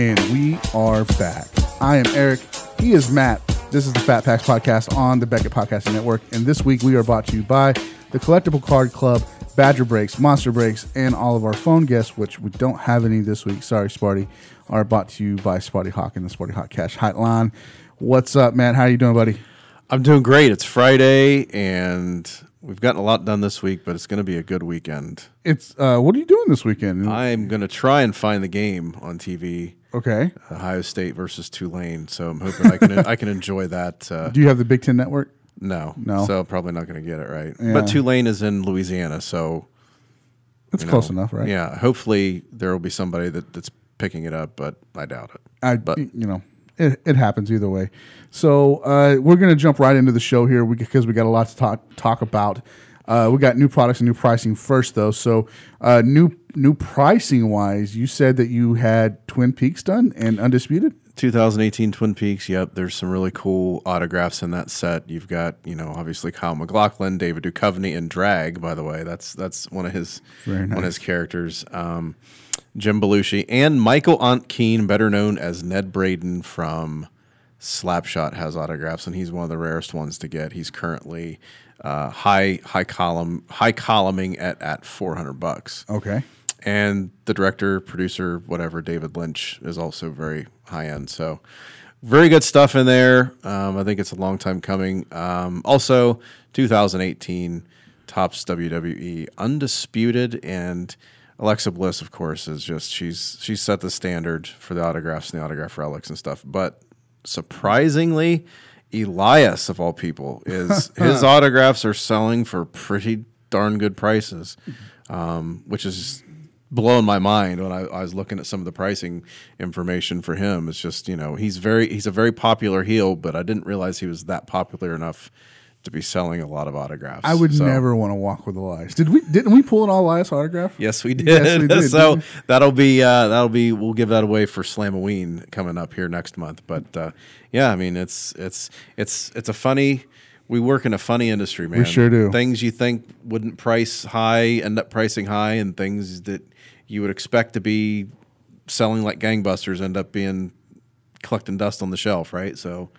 and we are back. I am Eric. He is Matt. This is the Fat Packs podcast on the Beckett Podcasting Network, and this week we are brought to you by the Collectible Card Club, Badger Breaks, Monster Breaks, and all of our phone guests, which we don't have any this week. Sorry, Sparty. Are brought to you by Sparty Hawk and the Sparty Hawk Cash Hotline. What's up, Matt? How you doing, buddy? I'm doing great. It's Friday, and we've gotten a lot done this week, but it's going to be a good weekend. It's uh, what are you doing this weekend? I'm going to try and find the game on TV. Okay. Ohio State versus Tulane. So I'm hoping I can I can enjoy that. Uh, Do you have the Big Ten Network? no, No. So probably not going to get it right. Yeah. But Tulane is in Louisiana, so It's you know, close enough, right? Yeah. Hopefully there will be somebody that, that's picking it up, but I doubt it. I, But- you know, it, it happens either way. So uh, we're going to jump right into the show here because we got a lot to talk talk about. Uh, we got new products and new pricing first, though. So uh, new new pricing wise, you said that you had Twin Peaks done and Undisputed. 2018 Twin Peaks. Yep, there's some really cool autographs in that set. You've got, you know, obviously Kyle MacLachlan, David Duchovny, and Drag. By the way, that's that's one of his Very one of his characters. Um, Jim Belushi and Michael Ontkean, better known as Ned Braden from Slapshot, has autographs, and he's one of the rarest ones to get. He's currently uh, high high column high columning at at 400 bucks Okay. and the director, producer, whatever, David Lynch is also very high end. So, very good stuff in there. Um, I think it's a long time coming. Um, also, 2018 Topps WWE undisputed, and Alexa Bliss, of course, is just she's she's set the standard for the autographs and the autograph relics and stuff. But surprisingly, Elias of all people is his autographs are selling for pretty darn good prices, um, which is blowing my mind when I, I was looking at some of the pricing information for him. It's just you know he's very he's a very popular heel, but I didn't realize he was that popular enough to be selling a lot of autographs. I would So- never want to walk with Elias. Did we? Didn't we pull an Elias autograph? Yes, we did. Yes, we did, so didn't that'll be uh, that'll be we'll give that away for Slamoween coming up here next month. But uh, yeah, I mean it's it's it's it's a funny. We work in a funny industry, man. We sure do. Things you think wouldn't price high end up pricing high, and things that you would expect to be selling like gangbusters end up being collecting dust on the shelf, right? So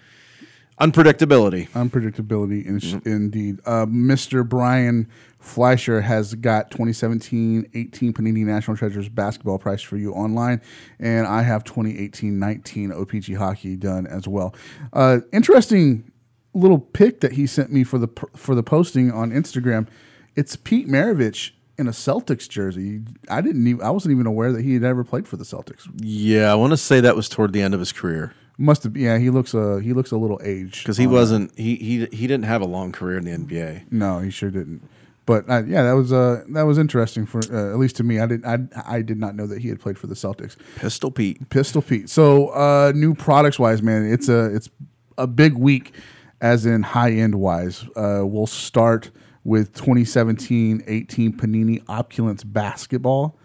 unpredictability. Unpredictability, in, indeed. Uh, Mr. Brian Fleischer has got 2017 18 Panini National Treasures basketball price for you online, and I have 2018 19 OPG hockey done as well. Uh, interesting little pic that he sent me for the for the posting on Instagram. It's Pete Maravich in a Celtics jersey. I didn't even I wasn't even aware that he had ever played for the Celtics. Yeah, I want to say that was toward the end of his career. Must have yeah, he looks uh he looks a little aged because he wasn't he, he he didn't have a long career in the NBA. No, he sure didn't. But uh, yeah, that was uh, that was interesting for uh, at least to me. I did I, I did not know that he had played for the Celtics. Pistol Pete. Pistol Pete. So uh, new products wise, man, it's a it's a big week, as in high end wise. Uh, we'll start with 2017-18 Panini Opulence basketball.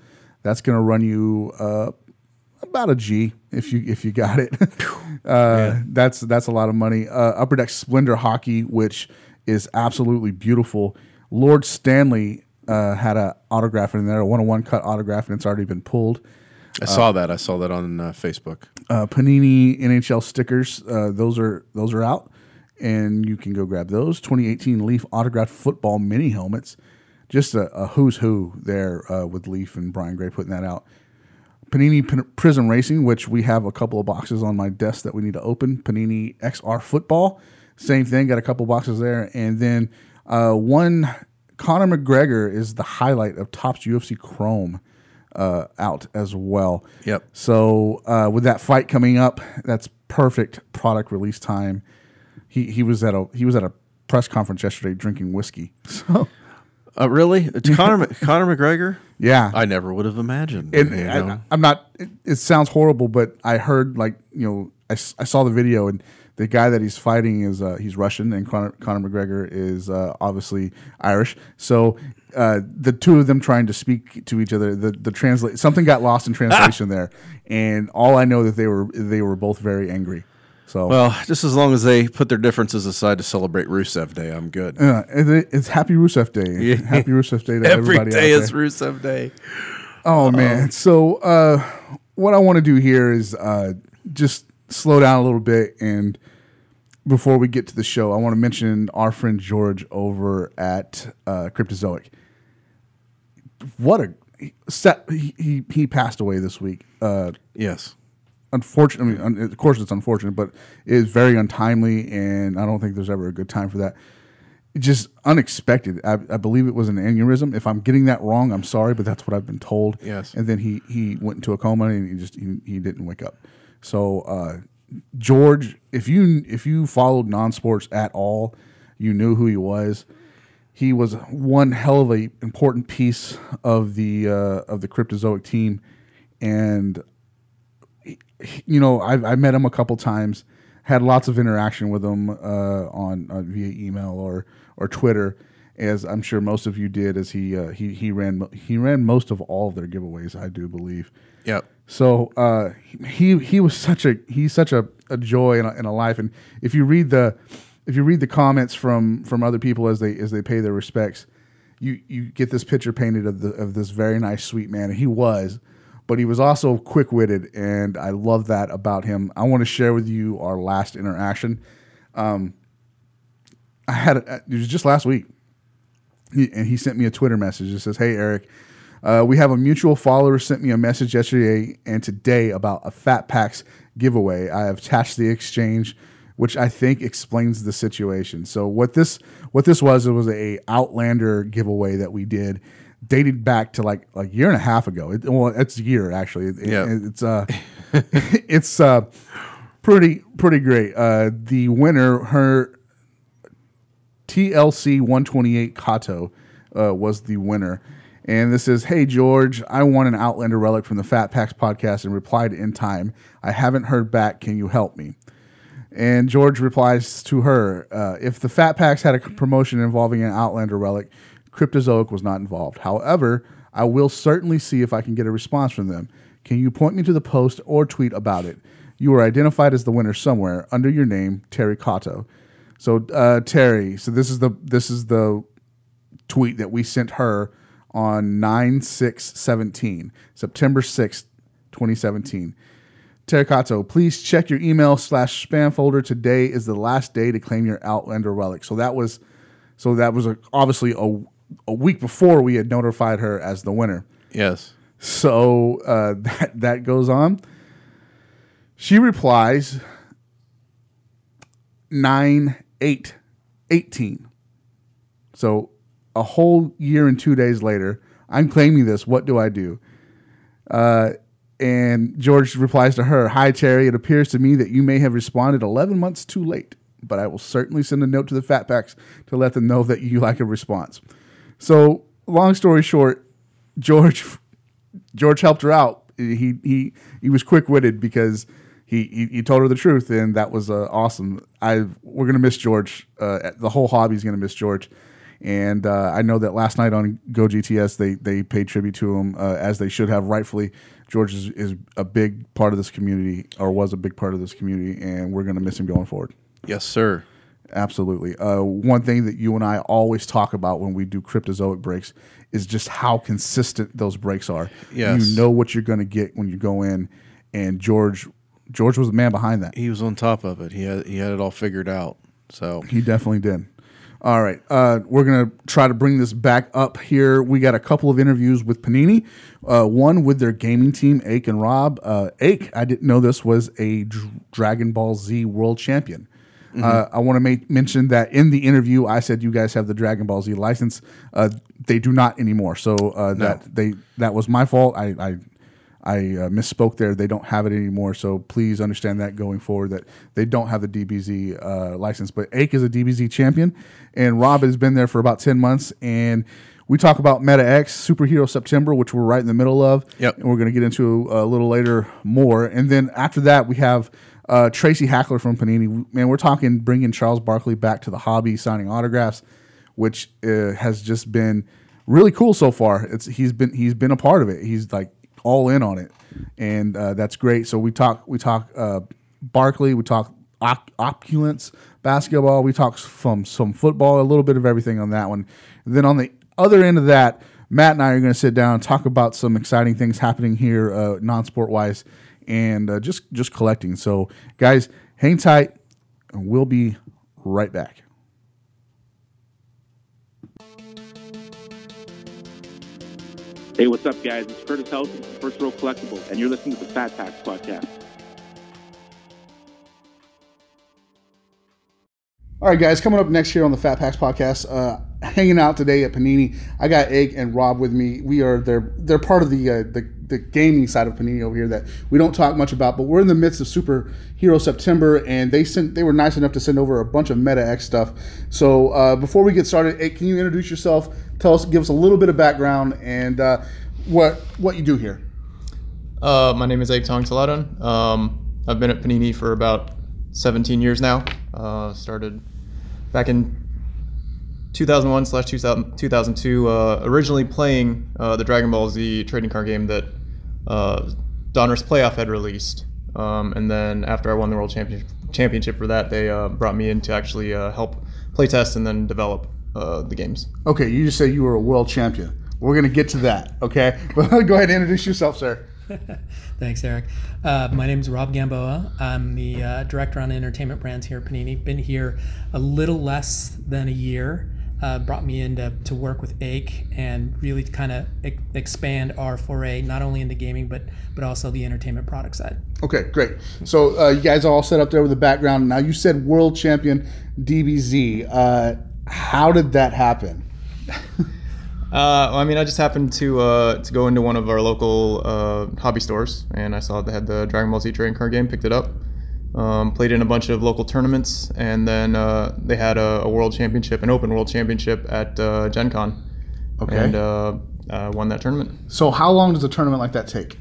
That's going to run you uh, about a G if you if you got it. uh, That's that's a lot of money. Uh, Upper Deck Splendor Hockey, which is absolutely beautiful. Lord Stanley uh, had an autograph in there, a one on one cut autograph, and it's already been pulled. I saw that. I saw that on uh, Facebook. Uh, Panini NHL stickers, uh, those are those are out, and you can go grab those. 2018 Leaf autographed football mini helmets, just a, a who's who there uh, with Leaf and Brian Gray putting that out. Panini P- Prizm Racing, which we have a couple of boxes on my desk that we need to open. Panini XR Football, same thing, got a couple boxes there. And then uh, one, Conor McGregor is the highlight of Topps UFC Chrome uh, out as well. Yep. So uh, with that fight coming up, that's perfect product release time. He he was at a he was at a press conference yesterday drinking whiskey. So Uh, really? It's Conor Conor McGregor. Yeah, I never would have imagined. you I, know? I'm not. It, it sounds horrible, but I heard like you know I saw the video and the guy that he's fighting is uh, he's Russian and Conor, Conor McGregor is uh, obviously Irish. So uh, the two of them trying to speak to each other, the the translate something got lost in translation there, and all I know that they were they were both very angry. So well, just as long as they put their differences aside to celebrate Rusev Day, I'm good. uh, it- it's Happy Rusev Day. Happy Rusev Day to Every everybody day out is. Rusev Day. Oh man! So uh, what I want to do here is uh, just slow down a little bit and before we get to the show, I want to mention our friend George over at uh, Cryptozoic. What a he, he he passed away this week. Uh, Yes. Unfortunately, of course, it's unfortunate, but it is very untimely, and I don't think there's ever a good time for that. Just unexpected. I, I believe it was an aneurysm. If I'm getting that wrong, I'm sorry, but that's what I've been told. Yes. And then he he went into a coma and he just he, he didn't wake up. So uh, George, if you if you followed non sports at all, you knew who he was. He was one hell of a important piece of the uh, of the cryptozoic team, and you know, I've, I met him a couple times, had lots of interaction with him uh, on uh, via email or or Twitter, as I'm sure most of you did. As he uh, he he ran he ran most of all of their giveaways, I do believe. Yep. So uh, he he was such a he's such a, a joy in a, in a life, and if you read the if you read the comments from from other people as they as they pay their respects, you you get this picture painted of the of this very nice sweet man, and he was, but he was also quick witted, and I love that about him. I want to share with you our last interaction. Um, I had a, it was just last week, and he sent me a Twitter message. It says, "Hey Eric." Uh, we have a mutual follower sent me a message yesterday and today about a Fat Packs giveaway. I have attached the exchange, which I think explains the situation. So what this what this was, it was a Outlander giveaway that we did, dated back to like like a year and a half ago. It, well, it's a year actually. It- Yeah. it's uh, it's uh, pretty pretty great. Uh, the winner, her TLC 128 Kato uh, was the winner. And this is, hey, George, I won an Outlander relic from the Fat Packs podcast and replied in time. I haven't heard back. Can you help me? And George replies to her, uh, if the Fat Packs had a promotion involving an Outlander relic, Cryptozoic was not involved. However, I will certainly see if I can get a response from them. Can you point me to the post or tweet about it? You were identified as the winner somewhere under your name, Terry Cotto. So uh, Terry, so this is the this is the tweet that we sent her on 9 6 17, September 6th, 2017. Terracato, please check your email slash spam folder. Today is the last day to claim your Outlander relic. So that was, so that was a, obviously a, a week before we had notified her as the winner. Yes. So uh, that that goes on. She replies nine eight eighteen. So a whole year and two days later, I'm claiming this. What do I do? Uh, and George replies to her, "Hi Terry. It appears to me that you may have responded 11 months too late, but I will certainly send a note to the Fat Packs to let them know that you like a response." So, long story short, George George helped her out. He he he was quick witted because he, he he told her the truth, and that was uh, awesome. I we're gonna miss George. Uh, the whole hobby's gonna miss George, and uh, I know that last night on Go GTS they they paid tribute to him uh, as they should have rightfully. George is, is a big part of this community, or was a big part of this community, and we're gonna miss him going forward. Yes, sir. Absolutely. Uh, one thing that you and I always talk about when we do cryptozoic breaks is just how consistent those breaks are. Yes. You know what you're going to get when you go in, and George George was the man behind that. He was on top of it. He had he had it all figured out. So He definitely did. All right, uh, we're gonna try to bring this back up here. We got a couple of interviews with Panini. Uh, one with their gaming team, Ake and Rob. Uh, Ake, I didn't know this was a Dr- Dragon Ball Z World Champion. Uh, I want to make mention that in the interview, I said you guys have the Dragon Ball Z license. Uh, they do not anymore. So uh, that they that was my fault. I I, I uh, misspoke there. They don't have it anymore. So please understand that going forward that they don't have the DBZ uh, license. But Ake is a DBZ champion, and Rob has been there for about ten months. And we talk about Meta X Superhero September, which we're right in the middle of. Yep. And we're going to get into a little later more. And then after that, we have uh, Tracy Hackler from Panini. Man, we're talking bringing Charles Barkley back to the hobby, signing autographs, which uh, has just been really cool so far. It's he's been he's been a part of it. He's like all in on it, and uh, that's great. So we talk we talk uh, Barkley, we talk op- opulence basketball, we talk from some football, a little bit of everything on that one. And then on the other end of that, Matt and I are going to sit down and talk about some exciting things happening here, uh, non-sport wise, and uh, just just collecting. So, guys, hang tight, and we'll be right back. Hey, what's up, guys? It's Curtis Helton, First Row Collectible, and you're listening to the Fat Packs Podcast. All right, guys, coming up next here on the Fat Packs podcast, uh, hanging out today at Panini. I got Ake and Rob with me. We are they're they're part of the uh, the the gaming side of Panini over here that we don't talk much about, but we're in the midst of Superhero September, and they sent they were nice enough to send over a bunch of Meta X stuff. So uh, before we get started, Ake, can you introduce yourself? Tell us, give us a little bit of background and uh, what what you do here. Uh, my name is Ake Tong. Um, I've been at Panini for about 17 years now. Uh, started back in 2001 slash 2002. Uh, originally playing uh, the Dragon Ball Z trading card game that uh, Donruss Playoff had released, um, and then after I won the World Championship championship for that, they uh, brought me in to actually uh, help playtest and then develop uh, the games. Okay, you just said you were a world champion. We're gonna get to that. Okay, go ahead and introduce yourself, sir. Thanks, Eric. Uh, my name is Rob Gamboa. I'm the uh, director on entertainment brands here at Panini. Been here a little less than a year. Uh, brought me in to, to work with Ake and really kind of e- expand our foray not only into gaming but but also the entertainment product side. Okay, great. So uh, you guys are all set up there with the background. Now you said world champion DBZ. Uh, how did that happen? Uh, I mean, I just happened to uh, to go into one of our local uh, hobby stores, and I saw they had the Dragon Ball Z trading card game. Picked it up, um, played in a bunch of local tournaments, and then uh, they had a, a, world championship, an open world championship at uh, Gen Con. Okay. And uh, won that tournament. So how long does a tournament like that take?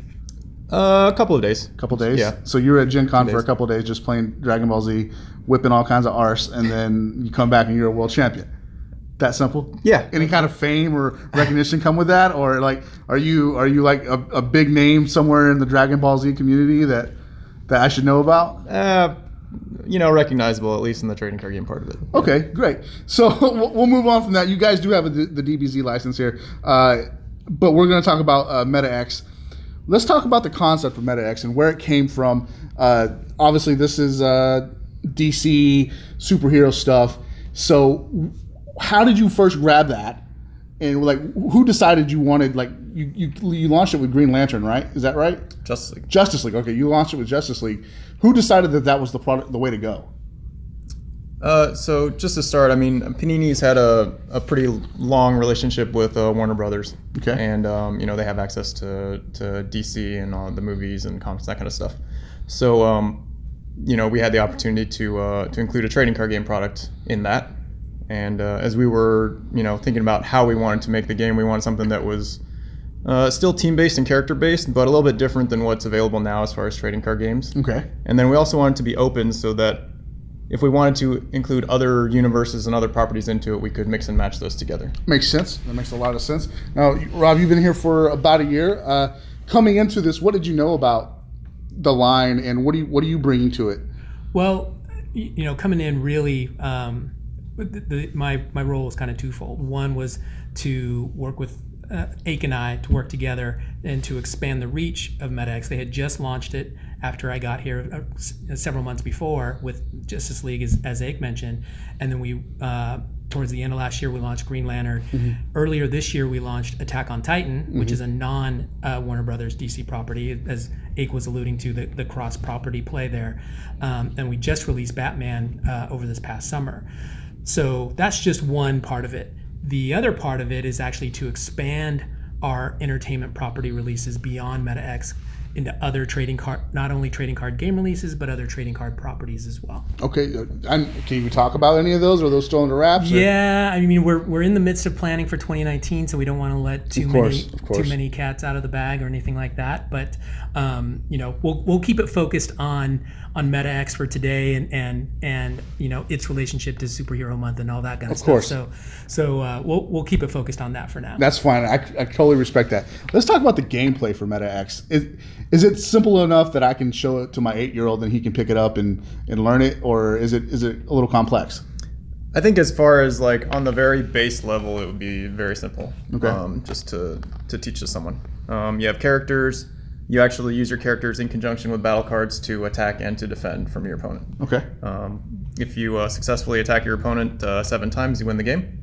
a couple of days. A couple days. Yeah. So you were at Gen Con for a couple days, just playing Dragon Ball Z, whipping all kinds of arse, and then you come back and you're a world champion that simple? Yeah. Any kind of fame or recognition come with that? Or like are you are you like a, a, big name somewhere in the dragon ball z community that that i should know about? Uh, you know recognizable at least in the trading card game part of it. Okay great. So we'll move on from that. You guys do have a, the dbz license here uh, but we're going to talk about uh, meta x. Let's talk about the concept of meta x and where it came from. Uh, obviously this is uh, dc superhero stuff. So how did you first grab that? And like, who decided you wanted like you, you you launched it with Green Lantern, right? Is that right? Justice League. Justice League. Okay, you launched it with Justice League. Who decided that that was the product, the way to go? Uh, so just to start, I mean, Panini's had a, a pretty long relationship with uh, Warner Brothers. Okay. And um, you know they have access to, to DC and all the movies and comics that kind of stuff. So um, you know we had the opportunity to uh, to include a trading card game product in that, and uh, as we were, you know, thinking about how we wanted to make the game, we wanted something that was uh, still team-based and character-based, but a little bit different than what's available now as far as trading card games. Okay. And then we also wanted to be open so that if we wanted to include other universes and other properties into it, we could mix and match those together. Makes sense. That makes a lot of sense. Now, Rob, you've been here for about a year. Uh, coming into this, what did you know about the line, and what do you what are you bringing to it? Well, you know, coming in really. Um, the, the, my my role was kind of twofold. One was to work with uh, Ake and I to work together and to expand the reach of MetaX. They had just launched it after I got here uh, several months before with Justice League, as, as Ake mentioned, and then we. Uh, towards the end of last year, we launched Green Lantern. Mm-hmm. Earlier this year, we launched Attack on Titan, mm-hmm. which is a non uh, Warner Brothers DC property, as Ake was alluding to the, the cross property play there. Um, and we just released Batman uh, over this past summer. So that's just one part of it. The other part of it is actually to expand our entertainment property releases beyond MetaX into other trading card, not only trading card game releases, but other trading card properties as well. Okay, uh, can you talk about any of those? Or are those still under wraps? Or? Yeah, I mean we're, we're in the midst of planning for 2019, so we don't want to let too course, many too many cats out of the bag or anything like that. But um, you know we'll we'll keep it focused on on MetaX for today and and and you know its relationship to Superhero Month and all that kind of, of stuff. Course. So so uh, we'll we'll keep it focused on that for now. That's fine. I, I totally respect that. Let's talk about the gameplay for MetaX. Is, is it simple enough that I can show it to my eight year old and he can pick it up and, and learn it, or is it is it a little complex? I think as far as like on the very base level, it would be very simple. Okay. Um, just to to teach to someone. Um, you have characters. You actually use your characters in conjunction with battle cards to attack and to defend from your opponent. Okay. Um, if you uh, successfully attack your opponent uh, seven times, you win the game.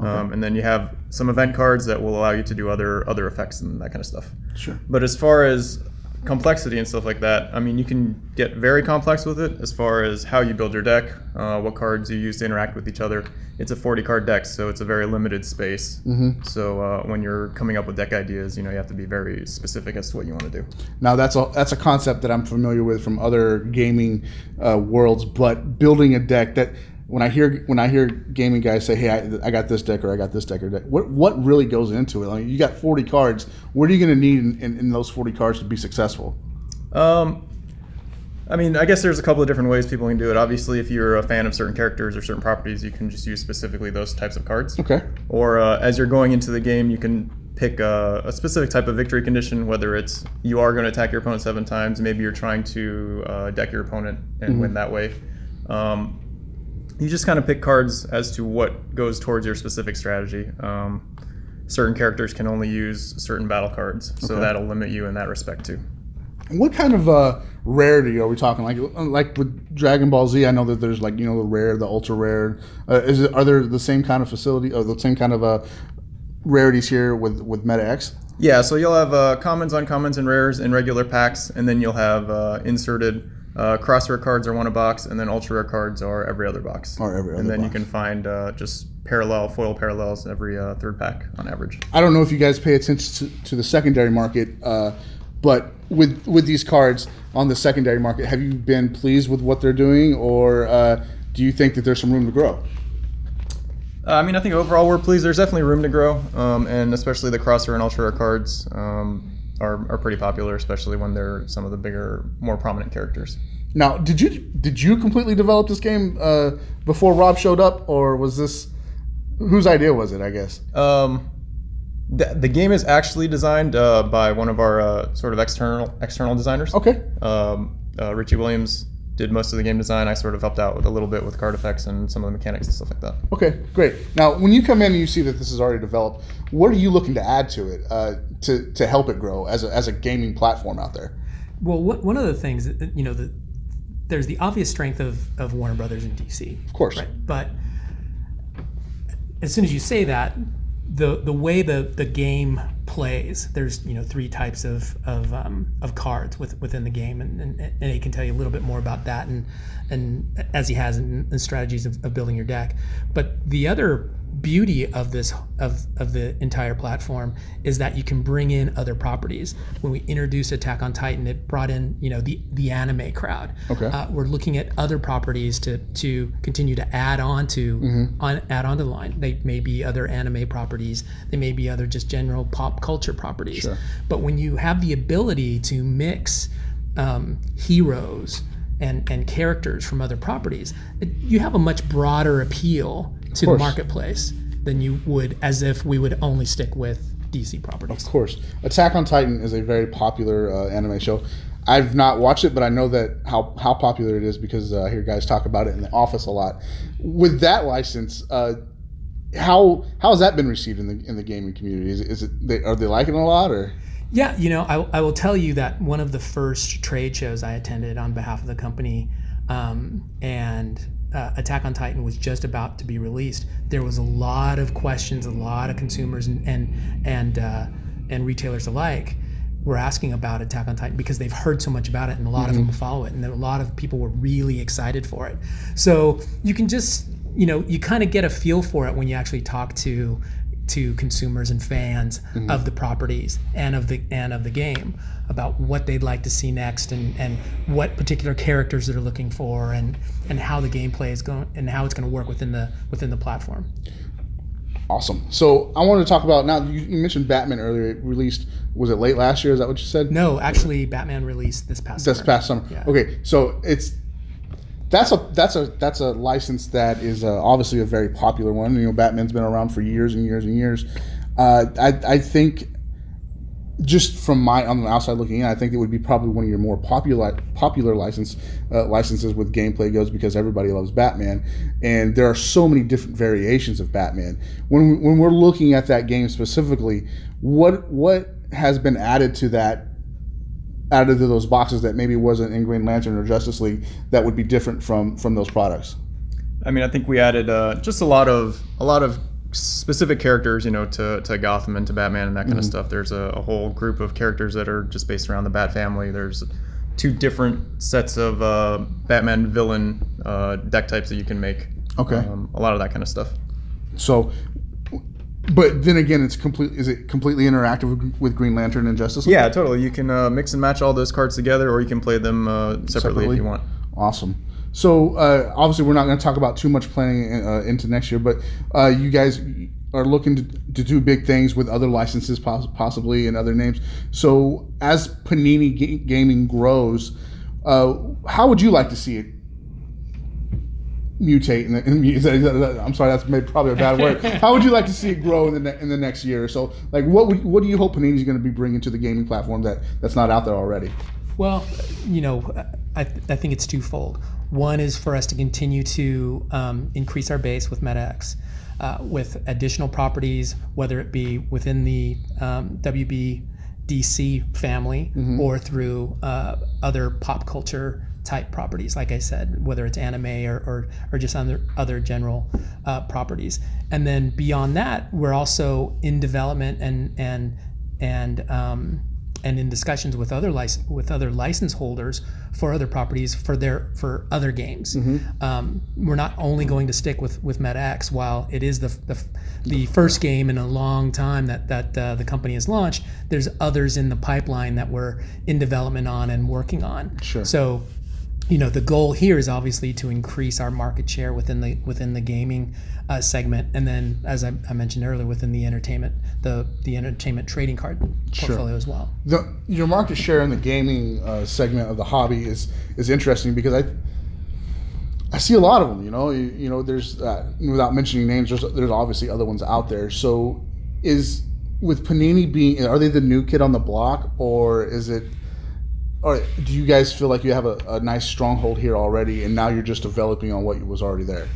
Um, and then you have some event cards that will allow you to do other other effects and that kind of stuff. Sure. But as far as complexity and stuff like that, I mean, you can get very complex with it as far as how you build your deck, uh, what cards you use to interact with each other. It's a 40 card deck, so it's a very limited space. Mm-hmm. So uh, when you're coming up with deck ideas, you know, you have to be very specific as to what you want to do. Now that's a that's a concept that I'm familiar with from other gaming uh, worlds, but building a deck that when I hear when I hear gaming guys say, "Hey, I, I got this deck or I got this deck or deck," what what really goes into it? Like, you got 40 cards. What are you going to need in, in, in those 40 cards to be successful? Um, I mean, I guess there's a couple of different ways people can do it. Obviously, if you're a fan of certain characters or certain properties, you can just use specifically those types of cards. Okay. Or uh, as you're going into the game, you can pick a, a specific type of victory condition, whether it's you are going to attack your opponent seven times, maybe you're trying to uh, deck your opponent and win that way. Um, you just kind of pick cards as to what goes towards your specific strategy. Um, certain characters can only use certain battle cards, so Okay. that'll limit you in that respect too. What kind of uh, rarity are we talking? Like like with Dragon Ball Z, I know that there's like you know the rare, the ultra rare. Uh, is it are there the same kind of facility or the same kind of uh, rarities here with with Meta X? Yeah, so you'll have uh, commons, uncommons, and rares in regular packs, and then you'll have uh, inserted uh, cross rare cards are one a box, and then ultra rare cards are every other box. Or every and other then you can find uh, just parallel foil parallels every uh, third pack on average. I don't know if you guys pay attention to, to the secondary market, uh, but with with these cards on the secondary market, have you been pleased with what they're doing, or uh, do you think that there's some room to grow? Uh, I mean, I think overall we're pleased. There's definitely room to grow, um, and especially the cross rare and ultra rare cards um, are, are pretty popular, especially when they're some of the bigger, more prominent characters. Now, did you did you completely develop this game uh, before Rob showed up, or was this whose idea was it? I guess. Um, the, the game is actually designed uh, by one of our uh, sort of external external designers. Okay. Um, uh, Richie Williams did most of the game design. I sort of helped out with a little bit with card effects and some of the mechanics and stuff like that. Okay, great. Now, when you come in and you see that this is already developed, what are you looking to add to it uh, to to help it grow as a, as a gaming platform out there? Well, what, one of the things, you know, the, there's the obvious strength of, of Warner Brothers and DC. Of course. Right. But as soon as you say that, the the way the the game plays, there's you know three types of of, um, of cards with, within the game, and, and and he can tell you a little bit more about that, and and as he has in, in strategies of, of building your deck. But the other beauty of this of of the entire platform is that you can bring in other properties. When we introduced Attack on Titan, it brought in you know the the anime crowd. Okay. Uh, we're looking at other properties to to continue to add on to Mm-hmm. on add on to the line. They may be other anime properties. They may be other just general pop culture properties. Sure. But when you have the ability to mix um, heroes and and characters from other properties, it, you have a much broader appeal to the marketplace than you would as if we would only stick with DC properties. Of course, Attack on Titan is a very popular uh, anime show. I've not watched it, but I know that how how popular it is because uh, I hear guys talk about it in the office a lot. With that license, uh, how how has that been received in the in the gaming community? Is, it- is it they, are they liking it a lot or? Yeah, you know, I, I will tell you that one of the first trade shows I attended on behalf of the company, um, and uh, Attack on Titan was just about to be released. There was a lot of questions, a lot of consumers and and and, uh, and retailers alike were asking about Attack on Titan because they've heard so much about it, and a lot of them follow it, and a lot of people were really excited for it. So you can just, you know, you kind of get a feel for it when you actually talk to to consumers and fans mm-hmm. of the properties and of the and of the game about what they'd like to see next and and what particular characters they're looking for and and how the gameplay is going and how it's going to work within the within the platform. Awesome. So I wanted to talk about now. You, you mentioned Batman earlier. It released was it late last year? Is that what you said? No, actually, Batman released this past this summer. past summer. Yeah. Okay, so it's that's a that's a that's a license that is uh, obviously a very popular one. You know, Batman's been around for years and years and years. Uh, I I think just from my on the outside looking in, I think it would be probably one of your more popular popular license uh, licenses with gameplay goes because everybody loves Batman, and there are so many different variations of Batman. When we, when we're looking at that game specifically, what what has been added to that added to those boxes that maybe wasn't in Green Lantern or Justice League that would be different from from those products? I mean, I think we added uh, just a lot of a lot of specific characters, you know, to, to Gotham and to Batman and that kind of stuff. There's a, a whole group of characters that are just based around the Bat family. There's two different sets of uh, Batman villain uh, deck types that you can make. Okay. Um, a lot of that kind of stuff. So, but then again, it's complete. Is it completely interactive with, Green Lantern and Justice League? Yeah, totally. You can uh, mix and match all those cards together, or you can play them uh, separately, Separately? if you want. Awesome. So uh, obviously, we're not going to talk about too much planning uh, into next year, but uh, you guys are looking to, to do big things with other licenses, poss- possibly and other names. So as Panini Ga- Gaming grows, uh, how would you like to see it mutate? And, and I'm sorry, that's maybe probably a bad word. How would you like to see it grow in the ne- in the next year or so? Like, what would, what do you hope Panini's going to be bringing to the gaming platform that that's not out there already? Well, you know, I, I think it's twofold. One is for us to continue to um, increase our base with MetaX, uh, with additional properties, whether it be within the um, WB DC family or through uh, other pop culture type properties, like I said, whether it's anime or, or, or just other, other general uh, properties. And then beyond that, we're also in development and, and, and, um, and in discussions with other license with other license holders for other properties for their for other games. Um, we're not only going to stick with with MetaX while it is the the, the first game in a long time that that uh, the company has launched. There's others in the pipeline that we're in development on and working on. Sure. So you know the goal here is obviously to increase our market share within the within the gaming uh, segment, and then as I, I mentioned earlier, within the entertainment the the entertainment trading card portfolio as well. the, your market share in the gaming uh, segment of the hobby is is interesting because I I see a lot of them. You know, you, you know, there's uh, without mentioning names, there's there's obviously other ones out there. So is with Panini being are they the new kid on the block or is it? Or do you guys feel like you have a, a nice stronghold here already, and now you're just developing on what was already there?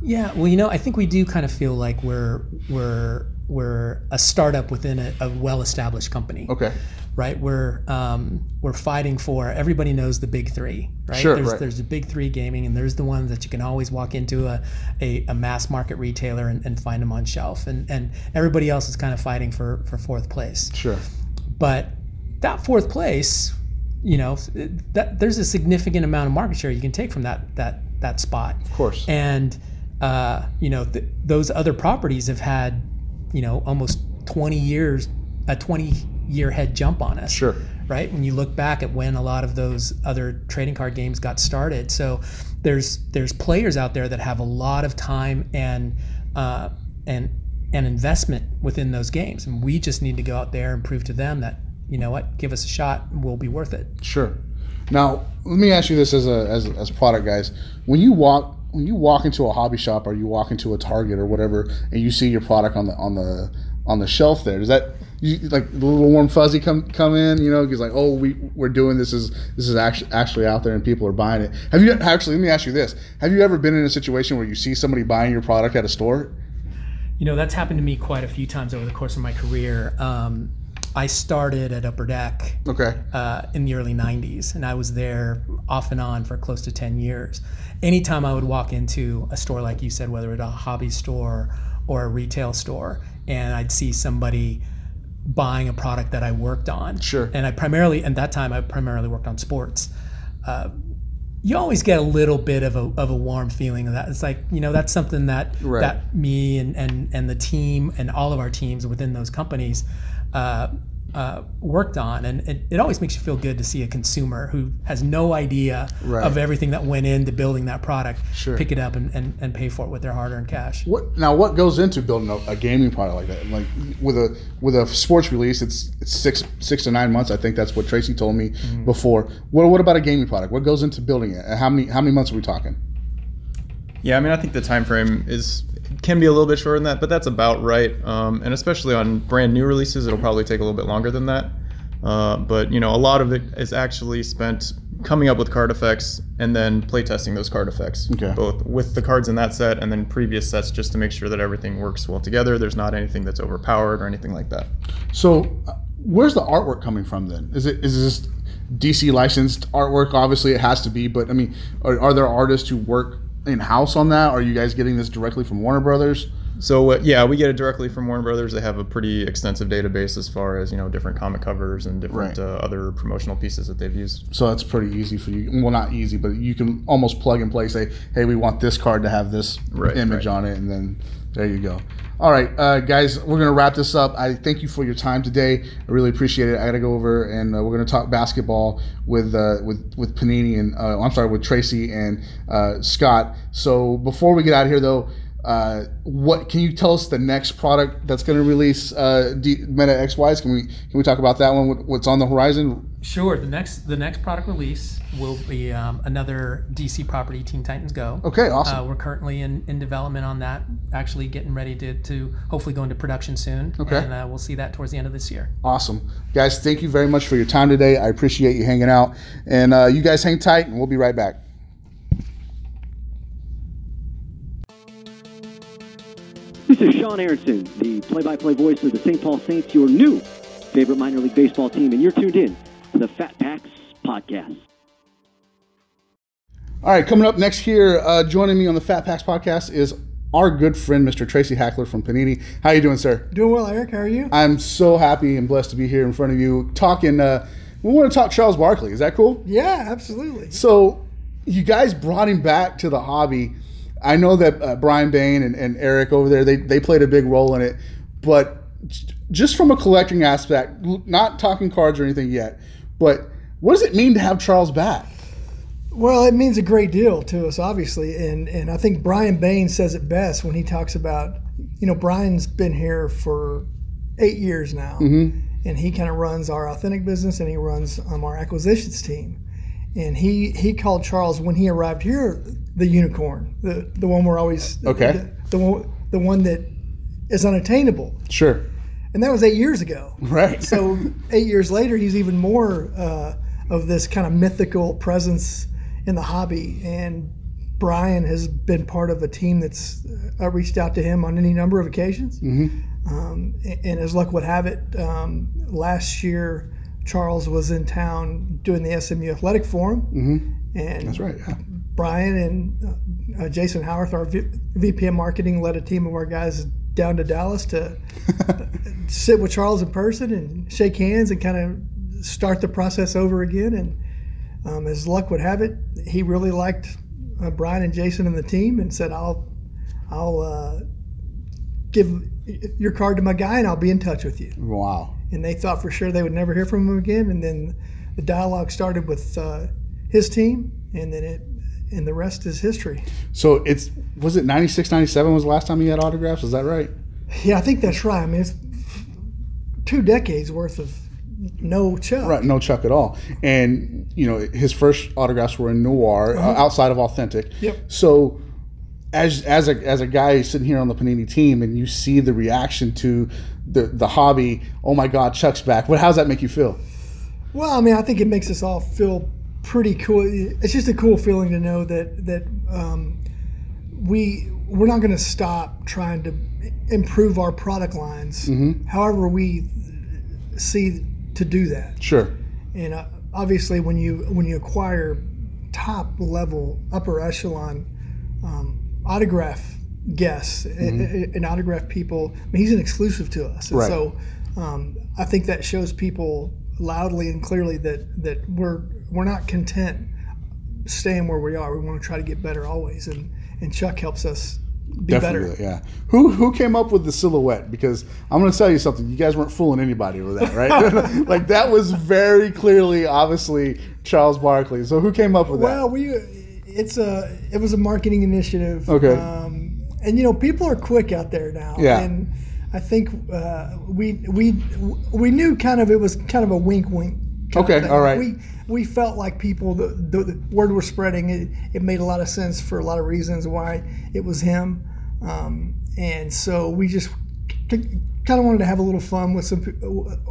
Yeah, well, you know, I think we do kind of feel like we're we're we're a startup within a, a well-established company. Okay, right? We're um, we're fighting for. Everybody knows the big three, right? Sure, There's right. there's the big three gaming, and there's the ones that you can always walk into a, a, a mass market retailer and, and find them on shelf, and and everybody else is kind of fighting for for fourth place. sure. But that fourth place, you know, that there's a significant amount of market share you can take from that that that spot. Of course. And uh, you know, th- those other properties have had, you know, almost 20 years, a 20 year head jump on us. Sure. Right. When you look back at when a lot of those other trading card games got started, so there's there's players out there that have a lot of time and uh, and and investment within those games, and we just need to go out there and prove to them that you know what, give us a shot, we'll be worth it. Sure. Now, let me ask you this as a as, as product guys. When you walk when you walk into a hobby shop or you walk into a Target or whatever, and you see your product on the on the on the shelf there, does that you, like the little warm fuzzy come come in? You know, because like oh we we're doing this is this is actually actually out there and people are buying it. Have you actually? Let me ask you this: Have you ever been in a situation where you see somebody buying your product at a store? You know, that's happened to me quite a few times over the course of my career. Um, I started at Upper Deck Okay. uh, in the early 90s, and I was there off and on for close to 10 years. Anytime I would walk into a store, like you said, whether it's a hobby store or a retail store, and I'd see somebody buying a product that I worked on. Sure. And I primarily, at that time, I primarily worked on sports. Uh, you always get a little bit of a, of a warm feeling of that. It's like, you know, that's something that Right. that me and, and, and the team and all of our teams within those companies uh, uh, worked on. And it, it always makes you feel good to see a consumer who has no idea Right. of everything that went into building that product Sure. pick it up and, and, and pay for it with their hard earned cash. What now? What goes into building a, a gaming product like that? Like with a with a sports release, it's it's six six to nine months. I think that's what Tracy told me before. What what about a gaming product? What goes into building it? And How many how many months are we talking? Yeah, I mean, I think the time frame is can be a little bit shorter than that, but that's about right. Um, and especially on brand new releases, it'll probably take a little bit longer than that. Uh, but you know, a lot of it is actually spent coming up with card effects and then playtesting those card effects, Okay. both with the cards in that set and then previous sets, just to make sure that everything works well together. There's not anything that's overpowered or anything like that. So, uh, where's the artwork coming from then? Is it is this DC licensed artwork? Obviously, it has to be. But I mean, are, are there artists who work in house on that? Are you guys getting this directly from Warner Brothers? So uh, yeah, we get it directly from Warner Brothers. They have a pretty extensive database as far as you know different comic covers and different Right. uh, other promotional pieces that they've used. So that's pretty easy for you. Well, not easy, but you can almost plug and play. Say, hey, we want this card to have this Right, image right. on it, and then there you go. All right, uh, guys, we're gonna wrap this up. I thank you for your time today. I really appreciate it. I got to go over and uh, we're gonna talk basketball with uh, with with Panini and uh, I'm sorry with Tracy and uh, Scott. So before we get out of here, though. Uh, what can you tell us the next product that's going to release uh, D- Meta XYs? Can we can we talk about that one? What- What's on the horizon? Sure. The next the next product release will be um, another DC property, Teen Titans Go. Okay, awesome. Uh, we're currently in, in development on that. Actually, getting ready to, to hopefully go into production soon. Okay. And uh, we'll see that towards the end of this year. Awesome. Guys, thank you very much for your time today. I appreciate you hanging out. And uh, you guys hang tight, and we'll be right back. This is Sean Aronson, the play-by-play voice of the St. Paul Saints, your new favorite minor league baseball team, and you're tuned in to the Fat Packs Podcast. All right, coming up next here, uh, joining me on the Fat Packs podcast is our good friend, Mr. Tracy Hackler from Panini. How you doing, sir? Doing well, Eric. How are you? I'm so happy and blessed to be here in front of you talking. Uh, we want to talk Charles Barkley. Is that cool? yeah, absolutely. So, you guys brought him back to the hobby. I know that uh, Brian Bain and, and Eric over there, they, they played a big role in it. But just from a collecting aspect, not talking cards or anything yet, but what does it mean to have Charles back? Well, it means a great deal to us, obviously, and and I think Brian Bain says it best when he talks about, you know, Brian's been here for eight years now, and he kind of runs our authentic business and he runs um, our acquisitions team, and he he called Charles when he arrived here the unicorn, the the one we're always Okay. the, the one the one that is unattainable, Sure. and that was eight years ago. Right. So eight years later, he's even more uh, of this kind of mythical presence in the hobby. And Brian has been part of a team that's uh, reached out to him on any number of occasions. Um, a- and as luck would have it, um, last year Charles was in town doing the SMU Athletic Forum, and That's right. Yeah. Brian and uh, uh, Jason Howarth, our v- VP of marketing, led a team of our guys down to Dallas to sit with Charles in person and shake hands and kind of start the process over again. And um, as luck would have it, he really liked uh, Brian and Jason and the team and said, "I'll, I'll uh, give your card to my guy and I'll be in touch with you." Wow. and they thought for sure they would never hear from him again. And then the dialogue started with uh, his team, and then it, and the rest is history. So it's was it 96, 97 was the last time he had autographs? Is that right? Yeah, I think that's right. I mean, it's two decades worth of no Chuck. Right, no Chuck at all. And you know, his first autographs were in Noir, uh, outside of Authentic. Yep. So, as as a as a guy sitting here on the Panini team, and you see the reaction to the the hobby. Oh my God, Chuck's back. What? How does that make you feel? Well, I mean, I think it makes us all feel pretty cool. It's just a cool feeling to know that that um, we we're not going to stop trying to improve our product lines. However, we see to do that. Sure. And uh, obviously, when you when you acquire top level, upper echelon um, autograph guests and, and autograph people, I mean, he's an exclusive to us. And Right. so um, I think that shows people loudly and clearly that that we're we're not content staying where we are. We want to try to get better always, and and Chuck helps us be Definitely, better. yeah. Who who came up with the silhouette? Because I'm going to tell you something. You guys weren't fooling anybody with that, right? like that was very clearly, obviously, Charles Barkley. So who came up with that? Well, we it's a it was a marketing initiative. Okay. Um, and you know, people are quick out there now. Yeah. And I think uh, we we we knew kind of it was kind of a wink wink. Okay, all right. We we felt like people the, the, the word was spreading. It it made a lot of sense for a lot of reasons why it was him. Um, and so we just kind kind of wanted to have a little fun with some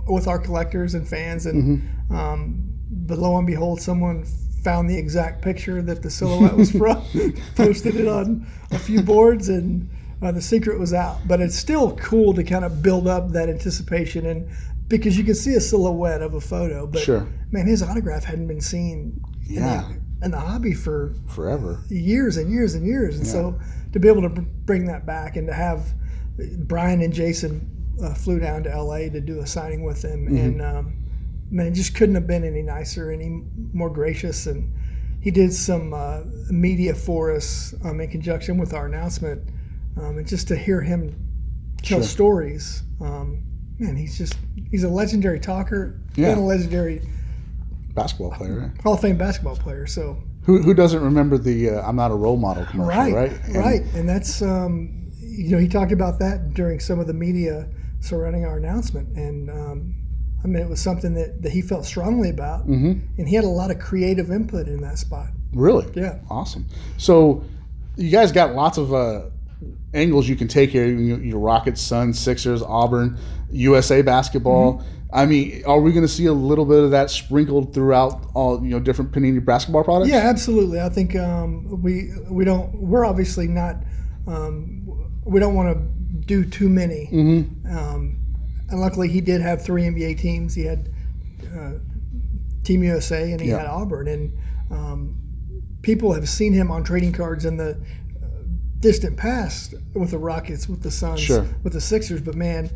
with our collectors and fans, and um, but lo and behold, someone found the exact picture that the silhouette was from, posted it on a few boards, and uh, the secret was out. But it's still cool to kind of build up that anticipation, and because you can see a silhouette of a photo, but Sure. man, his autograph hadn't been seen in, Yeah. the, in the hobby for Forever. years and years and years. And so to be able to bring that back and to have Brian and Jason uh, flew down to LA to do a signing with him, and um, man, it just couldn't have been any nicer, any more gracious. And he did some uh, media for us um, in conjunction with our announcement, um, and just to hear him tell Sure. stories. Um, man, he's just he's a legendary talker Yeah. and a legendary Basketball player. Right? Hall of Fame basketball player. So Who, who doesn't remember the uh, "I'm not a role model" commercial? right, Right. And- right, and that's um, you know he talked about that during some of the media surrounding our announcement, and um, I mean it was something that, that he felt strongly about, Mm-hmm. and he had a lot of creative input in that spot. Really? Yeah. Awesome. So you guys got lots of uh, angles you can take here. You, your Rockets, Suns, Sixers, Auburn, USA basketball. Mm-hmm. I mean, are we going to see a little bit of that sprinkled throughout all you know different Panini basketball products? Yeah, absolutely. I think um, we we don't we're obviously not um, we don't want to do too many. Mm-hmm. Um, and luckily, he did have three NBA teams. He had uh, Team USA and he Yeah. had Auburn, and um, people have seen him on trading cards in the distant past with the Rockets, with the Suns, Sure. with the Sixers. But man,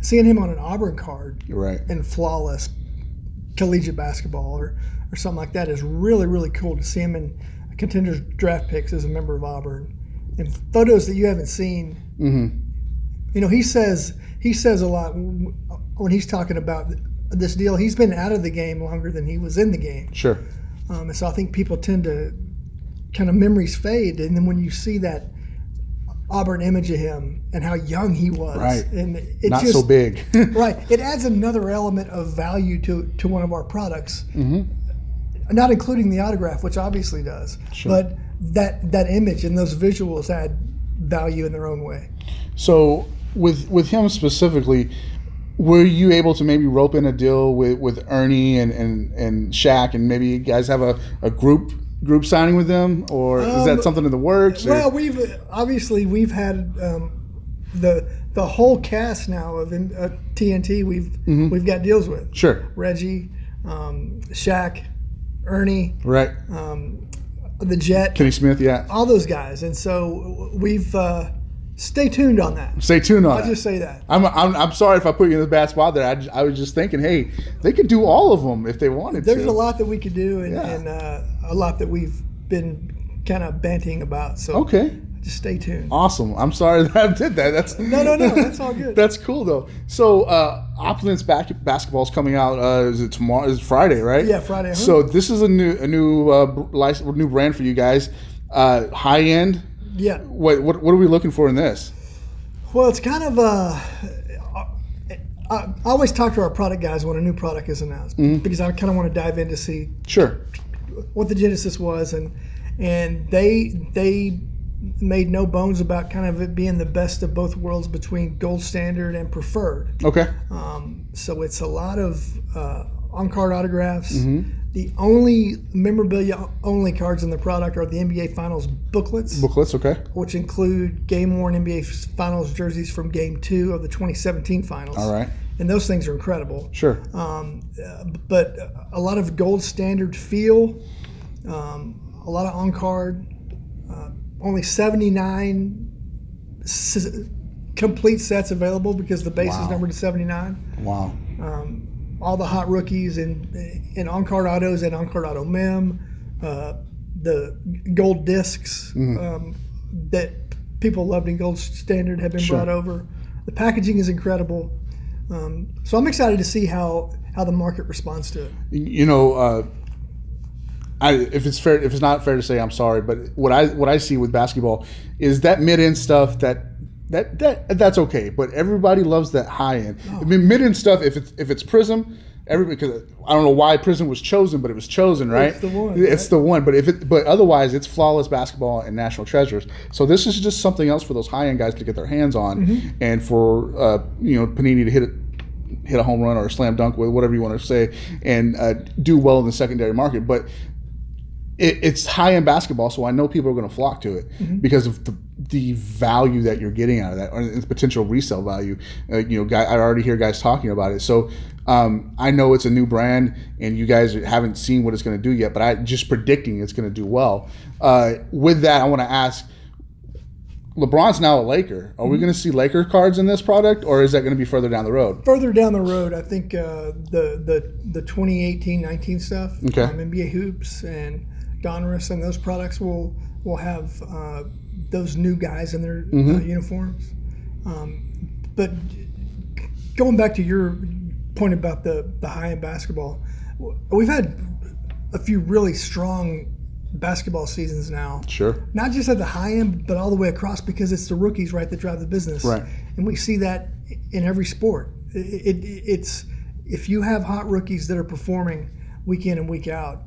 seeing him on an Auburn card right. and flawless collegiate basketball or, or something like that is really, really cool to see him in contenders draft picks as a member of Auburn. And photos that you haven't seen. Mm-hmm. You know, he says he says a lot when he's talking about this deal. He's been out of the game longer than he was in the game, Sure. um, and so I think people tend to kind of memories fade, and then when you see that Auburn image of him and how young he was, Right. and it Not just, so big. right. It adds another element of value to, to one of our products. Mm-hmm. Not including the autograph, which obviously does, but that that image and those visuals add value in their own way. So with with him specifically, were you able to maybe rope in a deal with, with Ernie and, and, and Shaq and maybe you guys have a, a group group signing with them or is that Um, something in the works? or- Well, we've obviously we've had um, the the whole cast now of in, uh, TNT. We've we've got deals with sure. Reggie, um, Shaq, Ernie, Right. um, the Jet, Kenny Smith, yeah. all those guys, and so we've uh, stay tuned on that. Stay tuned on I'll that. just say that. I'm, I'm, I'm sorry if I put you in the bad spot there. I, ju- I was just thinking, hey, they could do all of them if they wanted There's to. There's a lot that we could do, and, Yeah. and uh, a lot that we've been kind of banting about. So Okay. just stay tuned. Awesome. I'm sorry that I did that. That's No, no, no. That's all good. That's cool though. So uh Opulence back, basketball's coming out. Uh, is it tomorrow? Is it Friday, right? Yeah, Friday. So this is a new a new uh, new brand for you guys. Uh, high end. Yeah. What, what what are we looking for in this? Well, it's kind of uh, I, I always talk to our product guys when a new product is announced Mm-hmm. because I kind of want to dive in to see Sure. what the genesis was, and and they they made no bones about kind of it being the best of both worlds between gold standard and preferred. Okay. Um, so it's a lot of uh, on card autographs. Mm-hmm. The only memorabilia only cards in the product are the NBA Finals booklets, Booklets. Okay. which include game worn NBA Finals jerseys from Game Two of the 2017 Finals. All right. And those things are incredible. Sure. Um, but a lot of gold standard feel, um, a lot of on card, uh, only 79 s- complete sets available because the base Wow. is numbered to 79 wow. All the hot rookies and in on card autos and on card auto mem, uh, the gold discs Mm-hmm. um, that people loved in gold standard have been Sure. brought over. The packaging is incredible. Um, so I'm excited to see how how the market responds to it. you know, uh, I, if it's fair, if it's not fair to say, I'm sorry, but what I what I see with basketball is that mid end stuff that that that that's okay, but everybody loves that high end. I mean, mid end stuff. If it's if it's Prizm, everybody because I don't know why Prizm was chosen, but it was chosen, right? It's the one, It's right? the one. But if it, but otherwise, it's flawless basketball and national treasures. So this is just something else for those high end guys to get their hands on, Mm-hmm. and for uh, you know Panini to hit it. Hit a home run or a slam dunk with whatever you want to say, and uh, do well in the secondary market. But it, it's high end basketball, so I know people are going to flock to it Mm-hmm. because of the, the value that you're getting out of that, or the potential resale value. Uh, you know, guy, I already hear guys talking about it, so um, I know it's a new brand, and you guys haven't seen what it's going to do yet. But I just predicting it's going to do well. Uh, with that, I want to ask. LeBron's now a Laker. Are Mm-hmm. we going to see Laker cards in this product, or is that going to be further down the road? Further down the road, I think uh, the the the 2018-19 stuff, Okay. um, NBA hoops and Donruss and those products will will have uh, those new guys in their Mm-hmm. uh, uniforms. Um, but going back to your point about the the high end basketball, we've had a few really strong basketball seasons now. Sure. Not just at the high end, but all the way across because it's the rookies, right, that drive the business. Right. And we see that in every sport. It, it, it's if you have hot rookies that are performing week in and week out,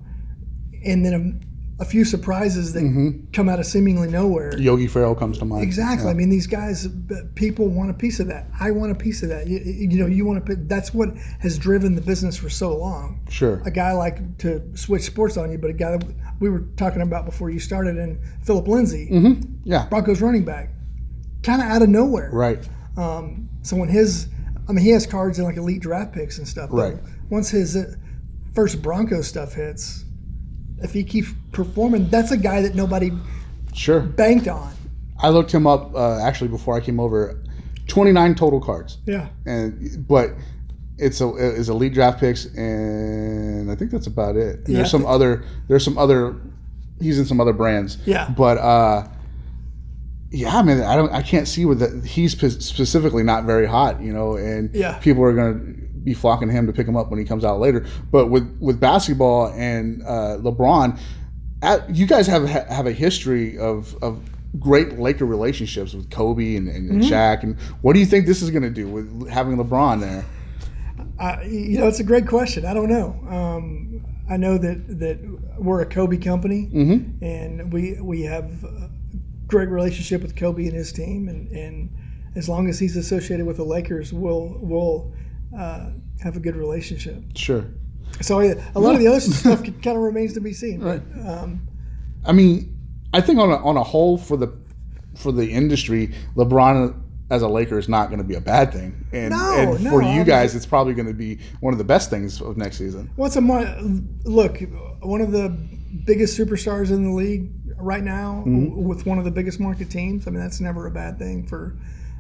and then a, few surprises that come out of seemingly nowhere. Yogi Ferrell comes to mind. Exactly. I mean, these guys, people want a piece of that. I want a piece of that. You, you know, you want to. That's what has driven the business for so long. Sure. A guy like to switch sports on you, but a guy that we were talking about before you started, and Philip Lindsay, Yeah. Broncos running back, kind of out of nowhere. Right. Um, so when his, I mean, he has cards in like elite draft picks and stuff. but Right. Once his uh, first Broncos stuff hits, if he keeps performing, that's a guy that nobody Sure. banked on. I looked him up uh, actually before I came over. Twenty nine total cards, Yeah. and but it's a is elite draft picks, and I think that's about it. Yeah. There's some other there's some other he's in some other brands. Yeah. but uh, yeah, I mean, I don't I can't see with that he's specifically not very hot, you know, and Yeah. people are gonna be flocking to him to pick him up when he comes out later. But with with basketball and uh, LeBron, at, you guys have have a history of of great Laker relationships with Kobe and, and, and Shaq. And what do you think this is going to do with having LeBron there? I, you know, it's a great question. I don't know. Um, I know that that we're a Kobe company, and we we have a great relationship with Kobe and his team, and, and as long as he's associated with the Lakers, we'll we'll uh, have a good relationship. Sure. So yeah, a lot of the other stuff kind of remains to be seen. But, um, I mean, I think on a, on a whole for the for the industry, LeBron as a Laker is not going to be a bad thing, and, No, and no, for you guys, it's probably going to be one of the best things of next season. What's a look? One of the biggest superstars in the league right now, w- with one of the biggest market teams. I mean, that's never a bad thing for.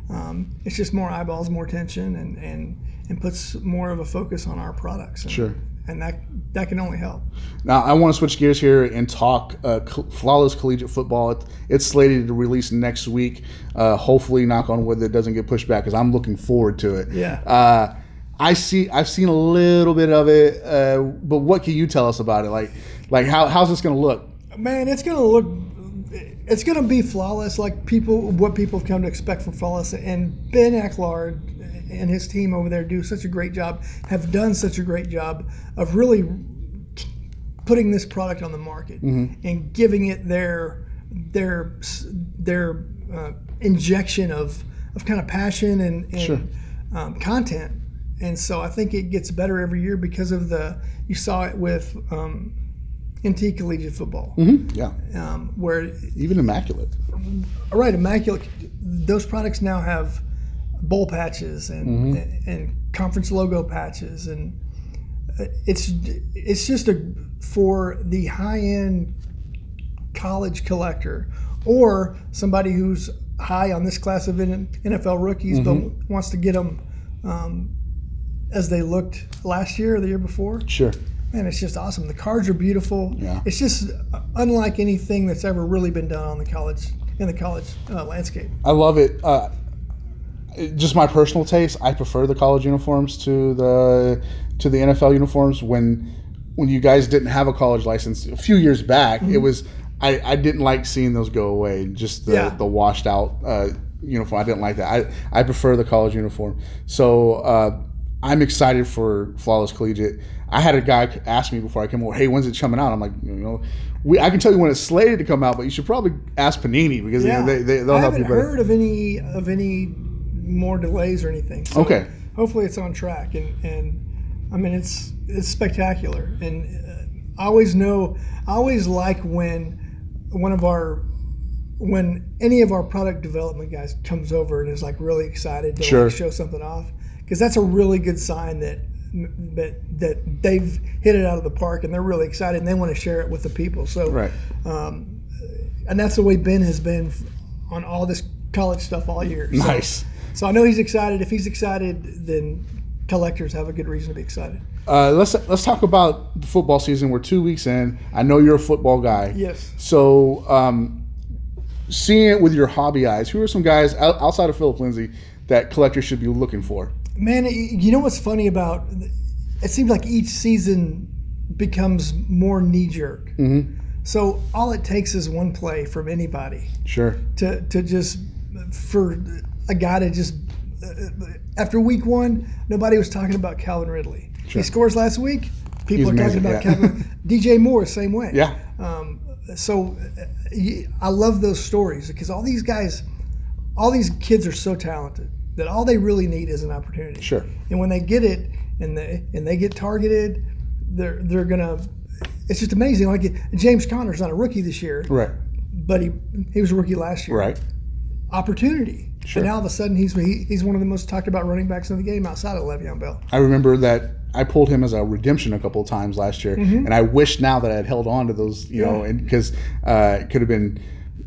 Um, it's just more eyeballs, more attention, and and and puts more of a focus on our products. And, Sure. And that that can only help. Now, I want to switch gears here and talk uh, flawless collegiate football. It, it's slated to release next week. Uh, hopefully, knock on wood, that doesn't get pushed back because I'm looking forward to it. Yeah. Uh, I see. I've seen a little bit of it, uh, but what can you tell us about it? Like, like how, how's this going to look? Man, it's gonna look. It's gonna be flawless, like people what people have come to expect from flawless. And Ben Eklard and his team over there do such a great job. Have done such a great job of really putting this product on the market and giving it their their their uh, injection of of kind of passion and, and Sure. um, content. And so I think it gets better every year because of the you saw it with um, NT collegiate football, Yeah, um, where even immaculate. all right, immaculate. Those products now have bowl patches and and conference logo patches, and uh, it's it's just a for the high end college collector or somebody who's high on this class of NFL rookies, but wants to get them um, as they looked last year or the year before. Sure. Man, it's just awesome. The cards are beautiful. Yeah. It's just unlike anything that's ever really been done on the college in the college uh, landscape. I love it. Uh, just my personal taste. I prefer the college uniforms to the to the NFL uniforms. When when you guys didn't have a college license a few years back, it was I, I didn't like seeing those go away. Just the, Yeah. the washed out uh, uniform. I didn't like that. I I prefer the college uniform. So. Uh, I'm excited for Flawless Collegiate. I had a guy ask me before I came over, "Hey, when's it coming out?" I'm like, you know, we I can tell you when it's slated to come out, but you should probably ask Panini because you know, they, they they'll I help you haven't heard of any of any more delays or anything. So Okay. Hopefully, it's on track, and and I mean it's it's spectacular, and uh, I always know I always like when one of our when any of our product development guys comes over and is like really excited to Sure. like show something off because that's a really good sign that that that they've hit it out of the park and they're really excited and they want to share it with the people. So Right. and that's the way Ben has been on all this college stuff all year. So- Nice. So, I know he's excited. If he's excited, then collectors have a good reason to be excited. Uh, let's let's talk about the football season. We're two weeks in. I know you're a football guy. Yes. So, um, seeing it with your hobby eyes, who are some guys outside of Philip Lindsay that collectors should be looking for? Man, you know what's funny about it seems like each season becomes more knee jerk. Mm-hmm. So all it takes is one play from anybody Sure. to, to just for a guy to just after week one, nobody was talking about Calvin Ridley. He scores last week. People He's are talking amazing, about yeah. Calvin. DJ Moore, same way. Yeah. so uh, I love those stories because all these guys, all these kids are so talented that all they really need is an opportunity. Sure. And when they get it and they and they get targeted, they're they're gonna. It's just amazing. Like James Conner's not a rookie this year, Right. but he he was a rookie last year. Right. Opportunity. Sure. And now all of a sudden he's he, he's one of the most talked about running backs in the game outside of Le'Veon Bell. I remember that I pulled him as a redemption a couple of times last year, Mm-hmm. and I wish now that I had held on to those, you know, and because uh, it could have been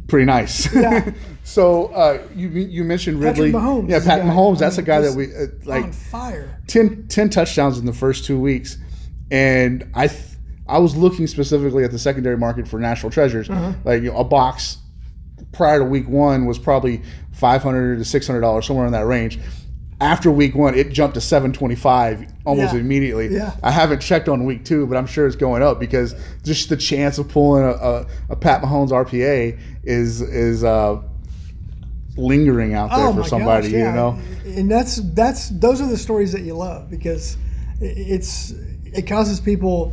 pretty nice. Yeah. so uh, you you mentioned Ridley, Patrick Mahomes yeah, Pat Mahomes. I That's a guy that we uh, like on fire. 10, 10 touchdowns in the first two weeks, and I th- I was looking specifically at the secondary market for national treasures, Uh-huh. like you know, a box prior to week one was probably five hundred to six hundred dollars somewhere in that range. After week one, it jumped to seven twenty five almost Yeah. immediately. Yeah. I haven't checked on week two, but I'm sure it's going up because just the chance of pulling a, a, a Pat Mahomes RPA is is uh, lingering out there oh for somebody. gosh, yeah. You know, and that's that's those are the stories that you love because it's it causes people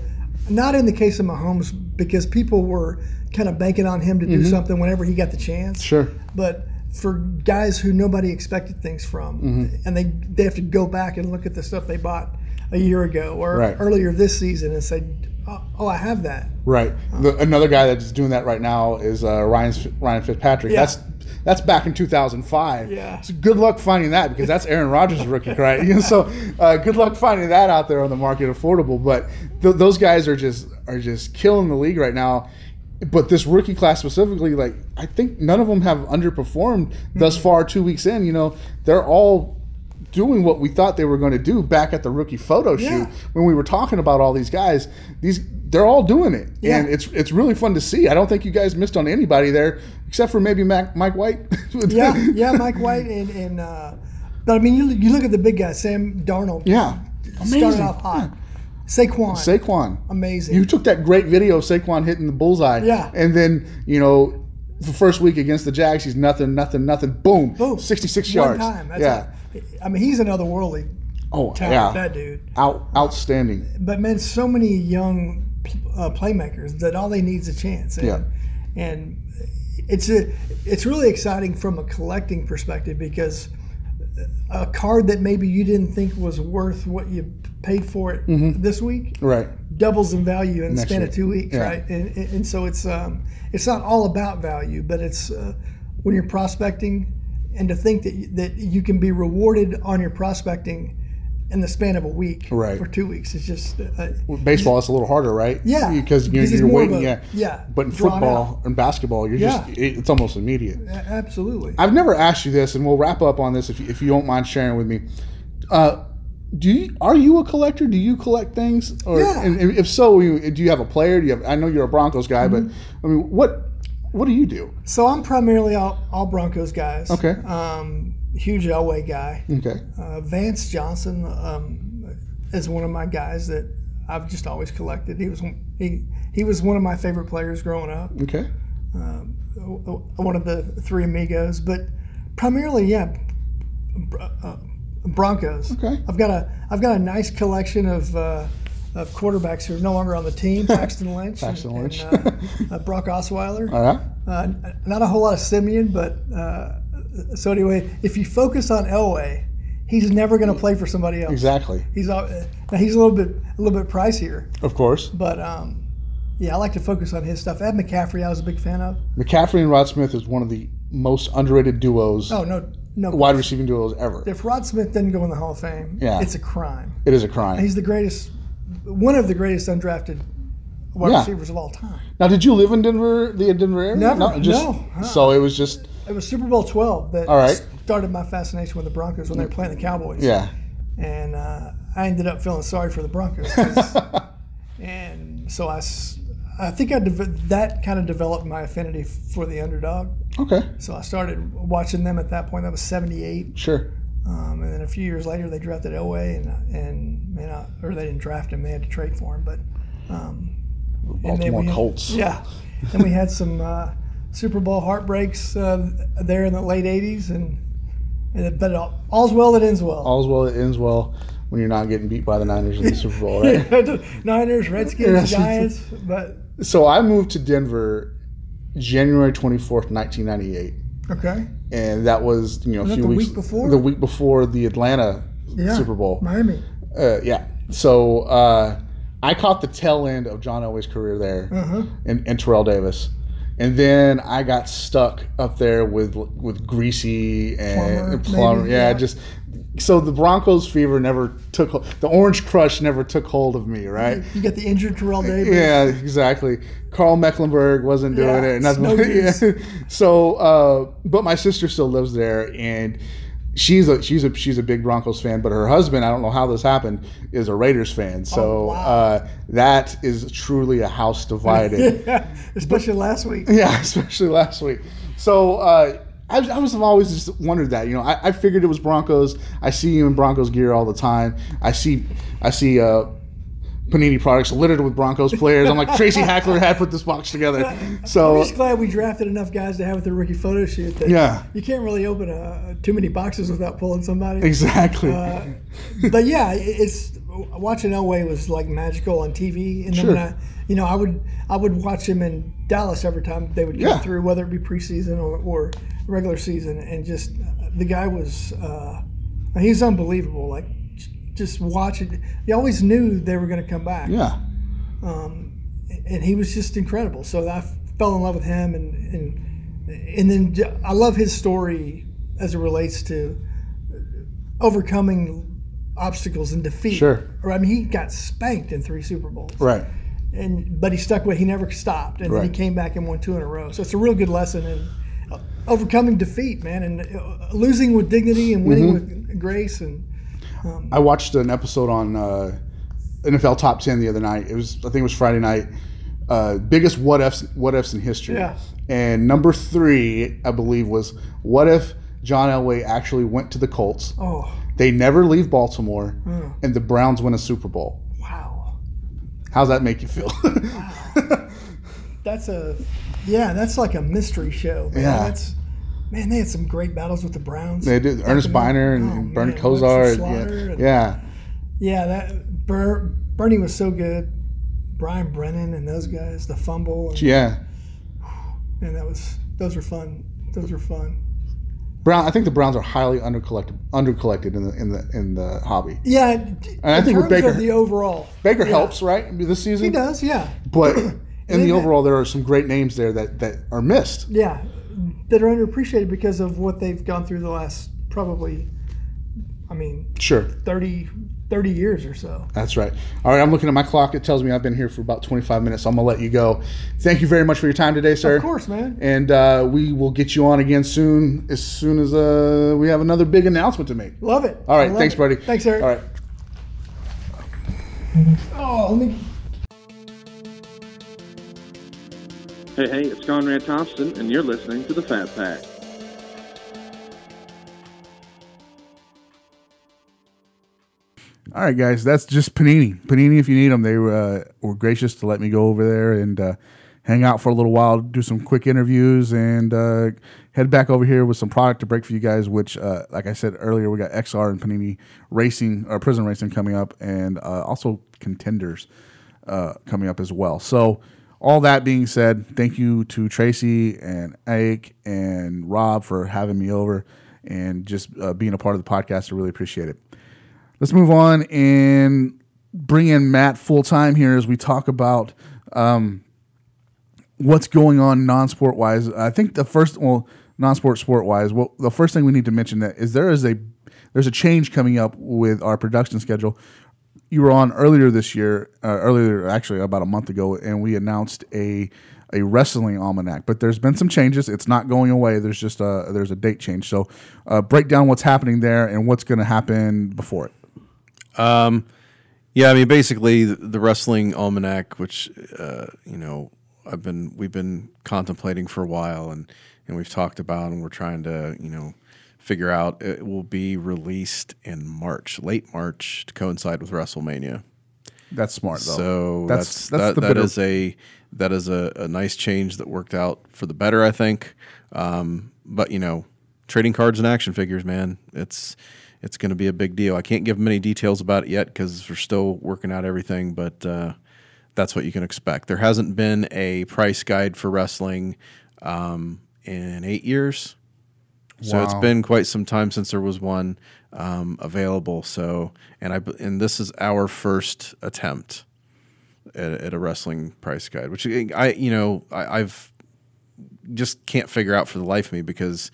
not in the case of Mahomes because people were kind of banking on him to do something whenever he got the chance Mm-hmm. sure. but for guys who nobody expected things from Mm-hmm. and they they have to go back and look at the stuff they bought a year ago or Right. earlier this season and say oh, oh I have that Right. The, another guy that's doing that right now is uh, Ryan's, Ryan Fitzpatrick. Yeah. That's that's back in 2005. Yeah. So good luck finding that because that's Aaron Rodgers' rookie, right? You know, so uh, good luck finding that out there on the market, affordable. But th- those guys are just are just killing the league right now. But this rookie class specifically, like I think none of them have underperformed thus Mm-hmm. far. Two weeks in, you know, they're all doing what we thought they were going to do back at the rookie photo shoot when we were talking about all these guys. These they're all doing it, Yeah. and it's it's really fun to see. I don't think you guys missed on anybody there except for maybe Mac, Mike White. yeah yeah Mike White and and uh, but I mean you, you look at the big guy, Sam Darnold yeah, started amazing. off hot Saquon Saquon, amazing you took that great video of Saquon hitting the bullseye, Yeah. and then you know. The first week against the Jags, he's nothing, nothing, nothing. Boom, Boom. sixty-six One yards. time. That's yeah. a- I mean, he's another worldly oh, talent, yeah. that dude. Out, outstanding. But man, so many young uh, playmakers that all they need is a chance. And, Yeah. And it's a, it's really exciting from a collecting perspective because a card that maybe you didn't think was worth what you paid for it this week Right. doubles in value in the span week. of two weeks, Yeah. right? And, and and so it's um, it's not all about value, but it's uh, when you're prospecting, and to think that that you can be rewarded on your prospecting in the span of a week, Right. or two weeks, it's just uh, With baseball, it's a little harder, right? Yeah, because you're, you're waiting. a- yeah, yeah, But in football and basketball, you're Yeah. just it, it's almost immediate. absolutely. I've never asked you this, and we'll wrap up on this if you, if you don't mind sharing with me. Uh, do you are you a collector? Do you collect things? Or Yeah. and, if so, you, do you have a player? Do you have? I know you're a Broncos guy, Mm-hmm. but I mean, what what do you do? So I'm primarily all, all Broncos guys. Okay. Um, huge Elway guy. Okay, Uh, Vance Johnson um, is one of my guys that I've just always collected. He was one- he he was one of my favorite players growing up. okay, one of the three amigos, but primarily, yeah, uh, Broncos. Okay. I've got a I've got a nice collection of uh, of quarterbacks who are no longer on the team. Paxton Lynch. Paxton and, Lynch. And, uh, uh, Brock Osweiler. All right. Uh, not a whole lot of Siemian, but uh, so anyway, if you focus on Elway, he's never going to play for somebody else. Exactly. He's now he's a little bit a little bit pricier, Of course. but um, yeah, I like to focus on his stuff. Ed McCaffrey, I was a big fan of. McCaffrey and Rod Smith is one of the most underrated duos, Oh no, no. wide receiving duos ever. If Rod Smith didn't go in the Hall of Fame, Yeah. it's a crime. It is a crime. He's the greatest, one of the greatest undrafted wide Yeah. receivers of all time. Now, did you live in Denver, the Denver area? Never, just, no. Uh-uh. So it was just It was Super Bowl twelve that right. started my fascination with the Broncos when they were playing the Cowboys. yeah. and uh, I ended up feeling sorry for the Broncos, and so I. I think I dev- that kind of developed my affinity for the underdog. Okay. So I started watching them at that point. That was '78, Sure. um, and then a few years later they drafted Elway, and and I, or they didn't draft him; they had to trade for him. But um, and then Baltimore we had- Colts. yeah. Then we had some uh, Super Bowl heartbreaks uh, there in the late '80s, and, and it, but all's well that ends well. All's well that ends well when you're not getting beat by the Niners in the Super Bowl, right? Niners, Redskins, Giants, but so I moved to Denver January 24th, 1998. okay. And that was, you know, a that few the weeks week before? the week before the Atlanta Yeah. Super Bowl. Miami. Uh, yeah. So uh, I caught the tail end of John Elway's career there Uh-huh. and, and Terrell Davis. And then I got stuck up there with with Griese and Plummer, and Plummer. maybe, yeah, yeah. just so the Broncos fever never took. The Orange Crush never took hold of me, right? You got the injured Terrell Davis. Yeah, exactly. Carl Mecklenburg wasn't doing Yeah, it. That's no yeah. So, uh, but my sister still lives there, and she's a she's a she's a big Broncos fan. But her husband, I don't know how this happened, is a Raiders fan. So Oh, wow. uh, that is truly a house divided. Yeah, especially last week. yeah, especially last week. So. Uh, I, I was have always just wondered that you know I, I figured it was Broncos. I see you in Broncos gear all the time. I see I see uh, Panini products littered with Broncos players. I'm like Tracy Hackler had put this box together. So I'm just glad we drafted enough guys to have at the rookie photo shoot. That Yeah. You can't really open a, too many boxes without pulling somebody. exactly. Uh, but yeah, it's watching Elway was like magical on TV, and Sure. I, you know, I would I would watch him in Dallas every time they would get Yeah. through, whether it be preseason or, or regular season, and just the guy was uh, he was unbelievable. Like just watching, you always knew they were going to come back, yeah. and he was just incredible. So I fell in love with him, and and and then I love his story as it relates to overcoming obstacles and defeat. Sure. Or I mean, he got spanked in three Super Bowls, Right. and but he stuck with. He never stopped, and then Right. he came back and won two in a row. So it's a real good lesson in uh, overcoming defeat, man, and uh, losing with dignity and winning Mm-hmm. with grace. And I watched an episode on uh, NFL Top Ten the other night. It was I think it was Friday night. Uh, biggest what ifs what ifs in history. Yeah. And number three, I believe, was what if John Elway actually went to the Colts? oh They never leave Baltimore, and the Browns win a Super Bowl. wow, How's that make you feel? wow. that's a yeah, that's like a mystery show. Man. Yeah. that's man. They had some great battles with the Browns. they did Earnest Byner and, oh, and Bernie man, Kosar. Slaughter Yeah. and- yeah. Yeah, that Ber, Bernie was so good. Brian Brennan and those guys, the fumble, and, Yeah. and that was those were fun. Those were fun. Brown. I think the Browns are highly undercollected, undercollected in the in the in the hobby. Yeah, I in think with Baker- the overall, Baker yeah. helps, right? This season, He does, yeah, but in the overall, there are some great names there that that are missed. yeah, that are underappreciated because of what they've gone through the last probably, I mean, Sure, 30, 30 years or so. that's right. All right, I'm looking at my clock. It tells me I've been here for about 25 minutes. So I'm gonna let you go. Thank you very much for your time today, sir. Of course, man. And uh, we will get you on again soon, as soon as uh, we have another big announcement to make. Love it. All right, thanks, it. buddy. Thanks, Eric. All right. Oh, let me. Hey, hey, it's Conrad Thompson, and you're listening to the Fat Pack. All right, guys, that's just Panini. Panini, if you need them, they uh, were gracious to let me go over there and uh, hang out for a little while, do some quick interviews, and uh, head back over here with some product to break for you guys. Which, uh, like I said earlier, we got XR and Panini Racing or Prizm Racing coming up, and uh, also Contenders uh, coming up as well. So. All that being said, thank you to Tracy and Ake and Rob for having me over and just uh, being a part of the podcast. I really appreciate it. Let's move on and bring in Matt full time here as we talk about um, what's going on non-sport wise. I think the first, well, non-sport sport wise, well, the first thing we need to mention that is there is a there's a change coming up with our production schedule. You were on earlier this year, uh, earlier actually about a month ago, and we announced a a wrestling almanac. But there's been some changes. It's not going away. There's just a there's a date change. So uh, break down what's happening there and what's going to happen before it. Um, yeah, I mean, basically the, the wrestling almanac, which uh, you know, I've been we've been contemplating for a while, and and we've talked about, and we're trying to you know figure out. It will be released in March, late March, to coincide with WrestleMania. That's smart though. So that's that's, that's that, the that a that is a, a nice change that worked out for the better, I think. Um, but you know, trading cards and action figures, man, it's it's going to be a big deal. I can't give many details about it yet because we're still working out everything, but uh, that's what you can expect. There hasn't been a price guide for wrestling um, in eight years. So it's Wow. been quite some time since there was one um, available. So, and I and this is our first attempt at, at a wrestling price guide, which I you know I, I've just can't figure out for the life of me because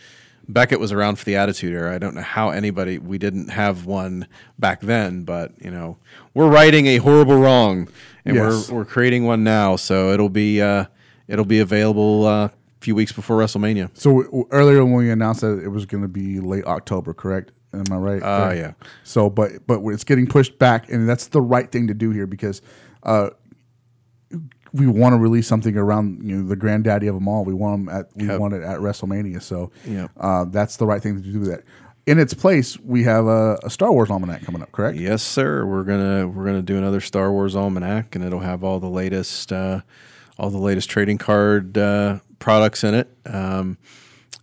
Beckett was around for the Attitude Era. I don't know how anybody we didn't have one back then, but you know we're righting a horrible wrong, and Yes. we're we're creating one now. So it'll be uh, it'll be available uh, few weeks before WrestleMania. So earlier when we announced that it was going to be late October, correct? Am I right? Uh, Correct. yeah. So, but but it's getting pushed back, and that's the right thing to do here because uh, we want to release something around you know the granddaddy of them all. We want them at we Yep. want it at WrestleMania. So Yep. uh, that's the right thing to do. That in its place, we have a, a Star Wars almanac coming up, correct? Yes, sir. We're gonna we're gonna do another Star Wars almanac, and it'll have all the latest uh, all the latest trading card uh, products in it, um,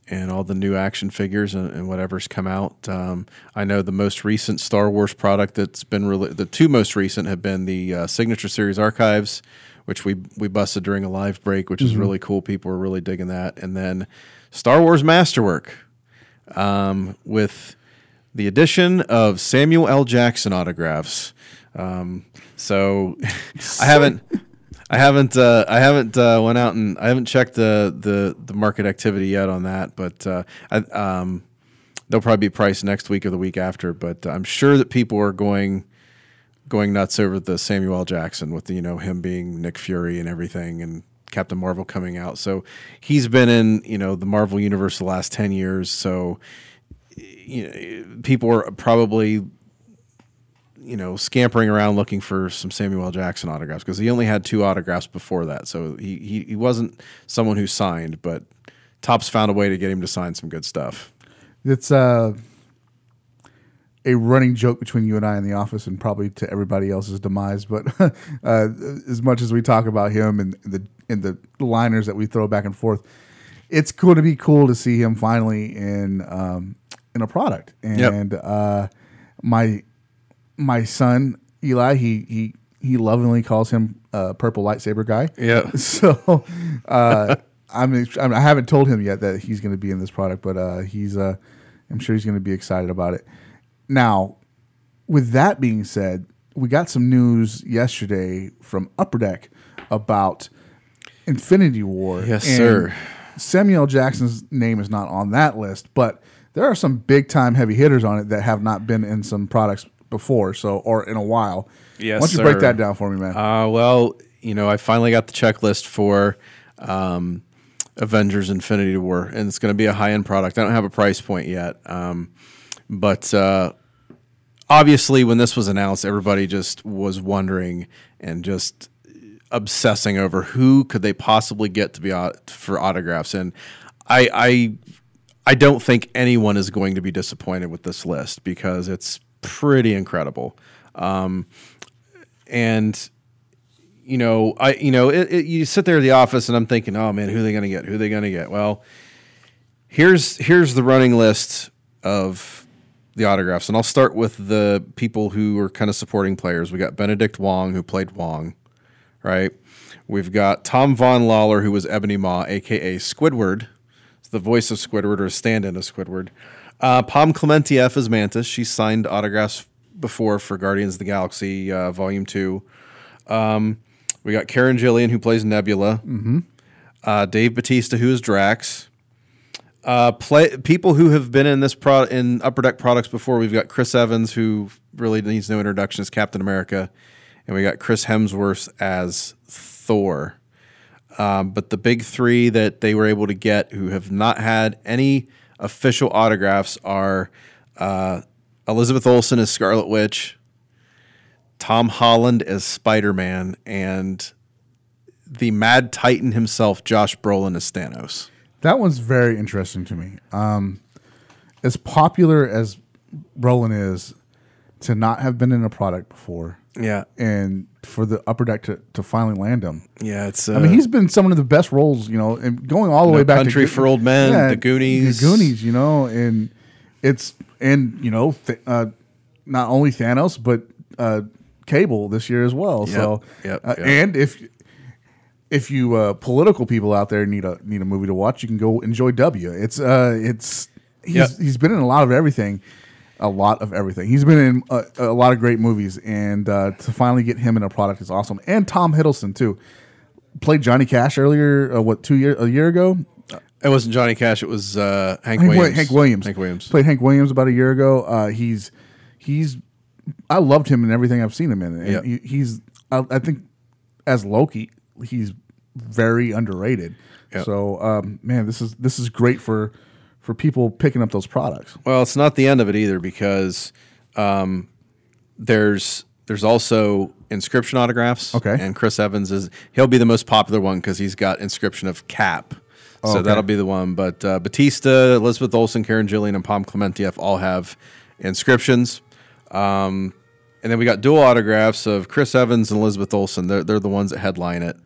and all the new action figures and, and whatever's come out. Um, I know the most recent Star Wars product that's been really the two most recent have been the uh, Signature Series Archives, which we we busted during a live break, which is really cool. People are really digging that, and then Star Wars Masterwork um, with the addition of Samuel L. Jackson autographs. Um, so I haven't, I haven't, uh, I haven't uh, went out and I haven't checked the the, the market activity yet on that, but uh, I, um, they'll probably be priced next week or the week after. But I'm sure that people are going going nuts over the Samuel. Jackson with the, you know him being Nick Fury and everything and Captain Marvel coming out. So he's been in you know the Marvel universe the last ten years. So you know, people are probably you know scampering around looking for some Samuel L. Jackson autographs because he only had two autographs before that. So he, he he wasn't someone who signed, but Topps found a way to get him to sign some good stuff. It's uh, a running joke between you and I in the office, and probably to everybody else's demise. But uh, as much as we talk about him and the and the liners that we throw back and forth, it's going to be cool to see him finally in um, in a product. And uh, my my son Eli, he he he lovingly calls him uh, purple lightsaber guy. Yeah. So uh, I'm, I, mean, I haven't told him yet that he's going to be in this product, but uh, he's uh, I'm sure he's going to be excited about it. Now, with that being said, we got some news yesterday from Upper Deck about Infinity War. Yes, and sir. Samuel Jackson's name is not on that list, but there are some big time heavy hitters on it that have not been in some products before, so or in a while. Yes, Why don't you break that down for me, man? Uh, well, you know, I finally got the checklist for um, Avengers Infinity War, and it's going to be a high end product. I don't have a price point yet. Um, but uh, obviously, when this was announced, everybody just was wondering and just obsessing over who could they possibly get to be au- for autographs. And I, I, I don't think anyone is going to be disappointed with this list because it's pretty incredible. Um, and you know, I you know, it, it, you sit there at the office and I'm thinking, oh man, who are they going to get? Who are they going to get? Well, here's here's the running list of the autographs, and I'll start with the people who are kind of supporting players. We got Benedict Wong, who played Wong, right? We've got Tom Vaughan-Lawlor, who was Ebony Maw, aka Squidward, the voice of Squidward or stand-in of Squidward. Uh, Pom Clementieff is Mantis. She signed autographs before for Guardians of the Galaxy uh, Volume Two. Um, we got Karen Gillan, who plays Nebula. Mm-hmm. Uh, Dave Batista, who is Drax. Uh, play people who have been in this pro in Upper Deck products before. We've got Chris Evans, who really needs no introduction as Captain America, and we got Chris Hemsworth as Thor. Um, but the big three that they were able to get, who have not had any official autographs, are uh, Elizabeth Olsen as Scarlet Witch, Tom Holland as Spider Man, and the Mad Titan himself, Josh Brolin as Thanos. That one's very interesting to me. Um, as popular as Brolin is, to not have been in a product before, Yeah, and for the upper deck to, to finally land him. yeah. It's. Uh, I mean, he's been some of the best roles, you know, and going all the way back Country to for Old Men, The Goonies. the Goonies, you know, and it's and you know, th- uh, not only Thanos but uh, Cable this year as well. so, yep, uh, yep. and if if you uh, political people out there need a need a movie to watch, you can go enjoy W. It's uh, it's he's Yep. he's been in a lot of everything. A lot of everything. He's been in a, a lot of great movies, and uh, to finally get him in a product is awesome. And Tom Hiddleston too played Johnny Cash earlier. Uh, what two year a year ago? It wasn't Johnny Cash. It was uh, Hank, Hank Williams. Hank Williams. Hank Williams. played Hank Williams about a year ago. Uh, he's he's I loved him in everything I've seen him in. And Yeah. he, he's I, I think as Loki, he's very underrated. Yeah. So um, man, this is this is great for for people picking up those products. Well, it's not the end of it either because um, there's there's also inscription autographs. Okay. and Chris Evans is he'll be the most popular one because he's got inscription of Cap. So Okay. that'll be the one. But uh, Batista, Elizabeth Olsen, Karen Gillan, and Pom Clementieff all have inscriptions. Um, and then we got dual autographs of Chris Evans and Elizabeth Olsen. They're, they're the ones that headline it.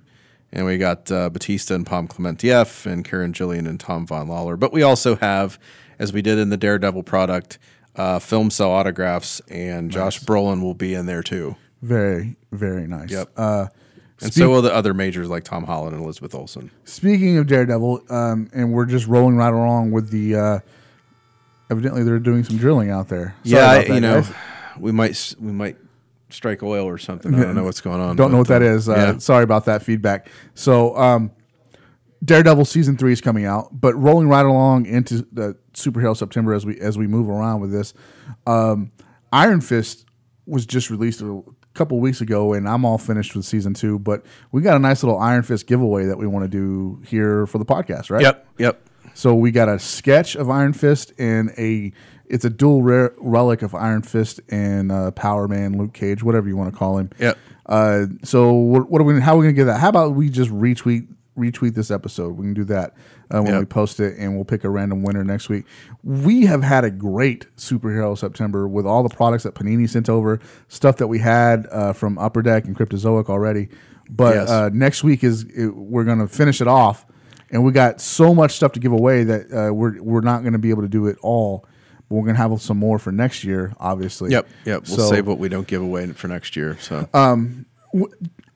And we got uh, Batista and Pom Clementieff and Karen Gillan and Tom Vaughan-Lawlor. But we also have, as we did in the Daredevil product, uh, film cell autographs, and Josh Brolin will be in there too. Very very nice. Yep. Uh, And speak- so will the other majors like Tom Holland and Elizabeth Olsen. Speaking of Daredevil, um, and we're just rolling right along with the. Uh, evidently, they're doing some drilling out there. Sorry yeah, you know, guys. we might we might strike oil or something. I don't know what's going on. Don't know what that uh. Uh, yeah. Sorry about that feedback. So, um, Daredevil season three is coming out, but rolling right along into the superhero September as we as we move around with this, um, Iron Fist was just released a couple weeks ago, and I'm all finished with season two. But we got a nice little Iron Fist giveaway that we want to do here for the podcast, right? Yep, yep. So we got a sketch of Iron Fist and a it's a dual rare relic of Iron Fist and uh, Power Man, Luke Cage, whatever you want to call him. Yep. Uh, so what, what are we? How are we gonna get that? How about we just retweet retweet this episode? We can do that uh, when Yep. we post it, and we'll pick a random winner next week. We have had a great superhero September with all the products that Panini sent over, stuff that we had uh, from Upper Deck and Cryptozoic already. But Yes. uh, next week is it, we're gonna finish it off, and we got so much stuff to give away that uh, we're we're not gonna be able to do it all. We're gonna have some more for next year, obviously. Yep, yep. We'll So- save what we don't give away for next year. So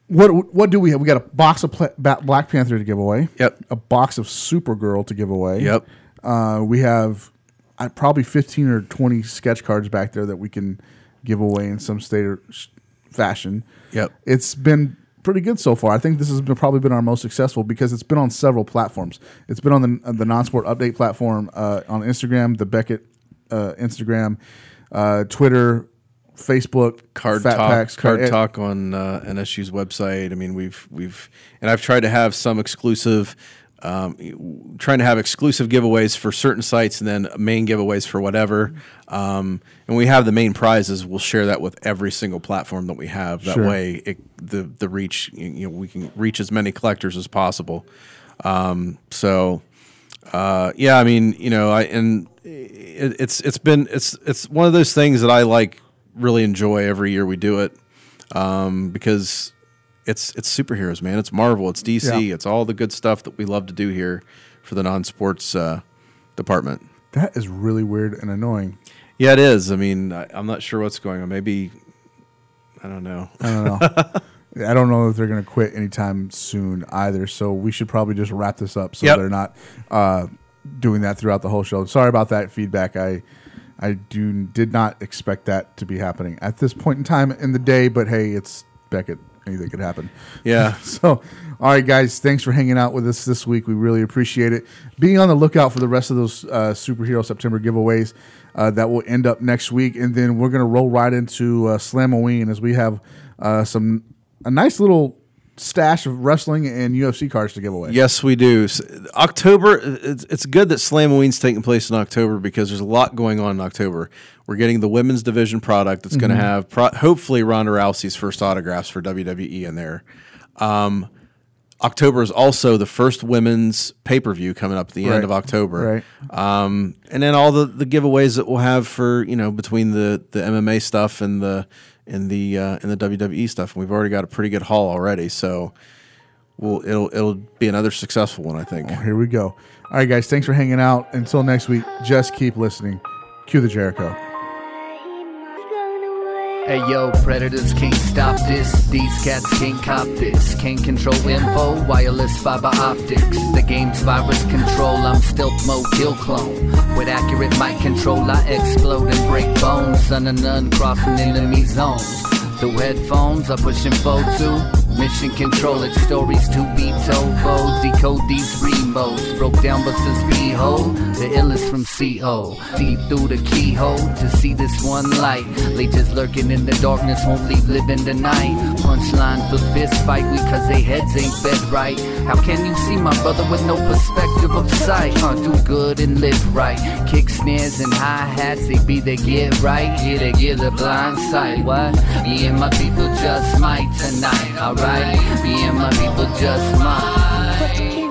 What what do we have? We got a box of Pla- Black Panther to give away. Yep. A box of Supergirl to give away. Yep. Uh, we have uh, probably fifteen or twenty sketch cards back there that we can give away in some state or sh- fashion. Yep. It's been pretty good so far. I think this has been, probably been our most successful because it's been on several platforms. It's been on the the non-sport update platform uh, on Instagram, the Beckett uh, Instagram, uh, Twitter, Facebook, card Fat talk, Packs, card talk on uh, NSU's website. I mean, we've we've and I've tried to have some exclusive, um, trying to have exclusive giveaways for certain sites, and then main giveaways for whatever. Um, and we have the main prizes. We'll share that with every single platform that we have. That Sure. way, it, the the reach you know we can reach as many collectors as possible. Um, so uh, yeah, I mean, you know, I and it, it's it's been it's it's one of those things that I like really enjoy every year we do it um, because it's it's superheroes, man. It's Marvel, it's DC, Yeah. it's all the good stuff that we love to do here for the non-sports uh, department. That is really weird and annoying. Yeah, it is. I mean, I, I'm not sure what's going on. Maybe I don't know. I don't know. I don't know if they're going to quit anytime soon either. So we should probably just wrap this up so Yep. they're not uh, doing that throughout the whole show. Sorry about that feedback. I I do did not expect that to be happening at this point in time in the day. But hey, it's Beckett. Anything could happen. Yeah. So, all right, guys, thanks for hanging out with us this week. We really appreciate it. Being on the lookout for the rest of those uh, superhero September giveaways uh, that will end up next week, and then we're gonna roll right into uh, Slamoween as we have uh, some a nice little stash of wrestling and UFC cards to give away. Yes, we do. October. It's, it's good that Slamoween's taking place in October because there's a lot going on in October. We're getting the women's division product that's going to have pro- hopefully Ronda Rousey's first autographs for WWE in there. Um, October is also the first women's pay per view coming up at the Right. end of October. Right. Um, and then all the, the giveaways that we'll have for you know between the, the MMA stuff and the and the uh, and the WWE stuff. And we've already got a pretty good haul already. So we'll it'll it'll be another successful one, I think. Here we go. All right, guys, thanks for hanging out. Until next week, just keep listening. Cue the Jericho. Hey yo, predators can't stop this. These cats can't cop this. Can't control info, wireless fiber optics. The game's virus control, I'm stealth mode kill clone. With accurate mic control, I explode and break bones. Son of none crossing enemy zones. Through headphones, I'm pushing info to mission control. It's stories to be told. Foes decode these remotes. Broke down Buster's beehole. The illest from CO. See through the keyhole to see this one light. Leeches lurking in the darkness won't leave living the night. Punchline for fist fight because they heads ain't fed right. How can you see my brother with no perspective of sight? Huh, do good and live right. Kick snares and hi hats, they be they get right. Yeah, they get a blind sight. What? Me and my people just might tonight, alright? Me and my people just might.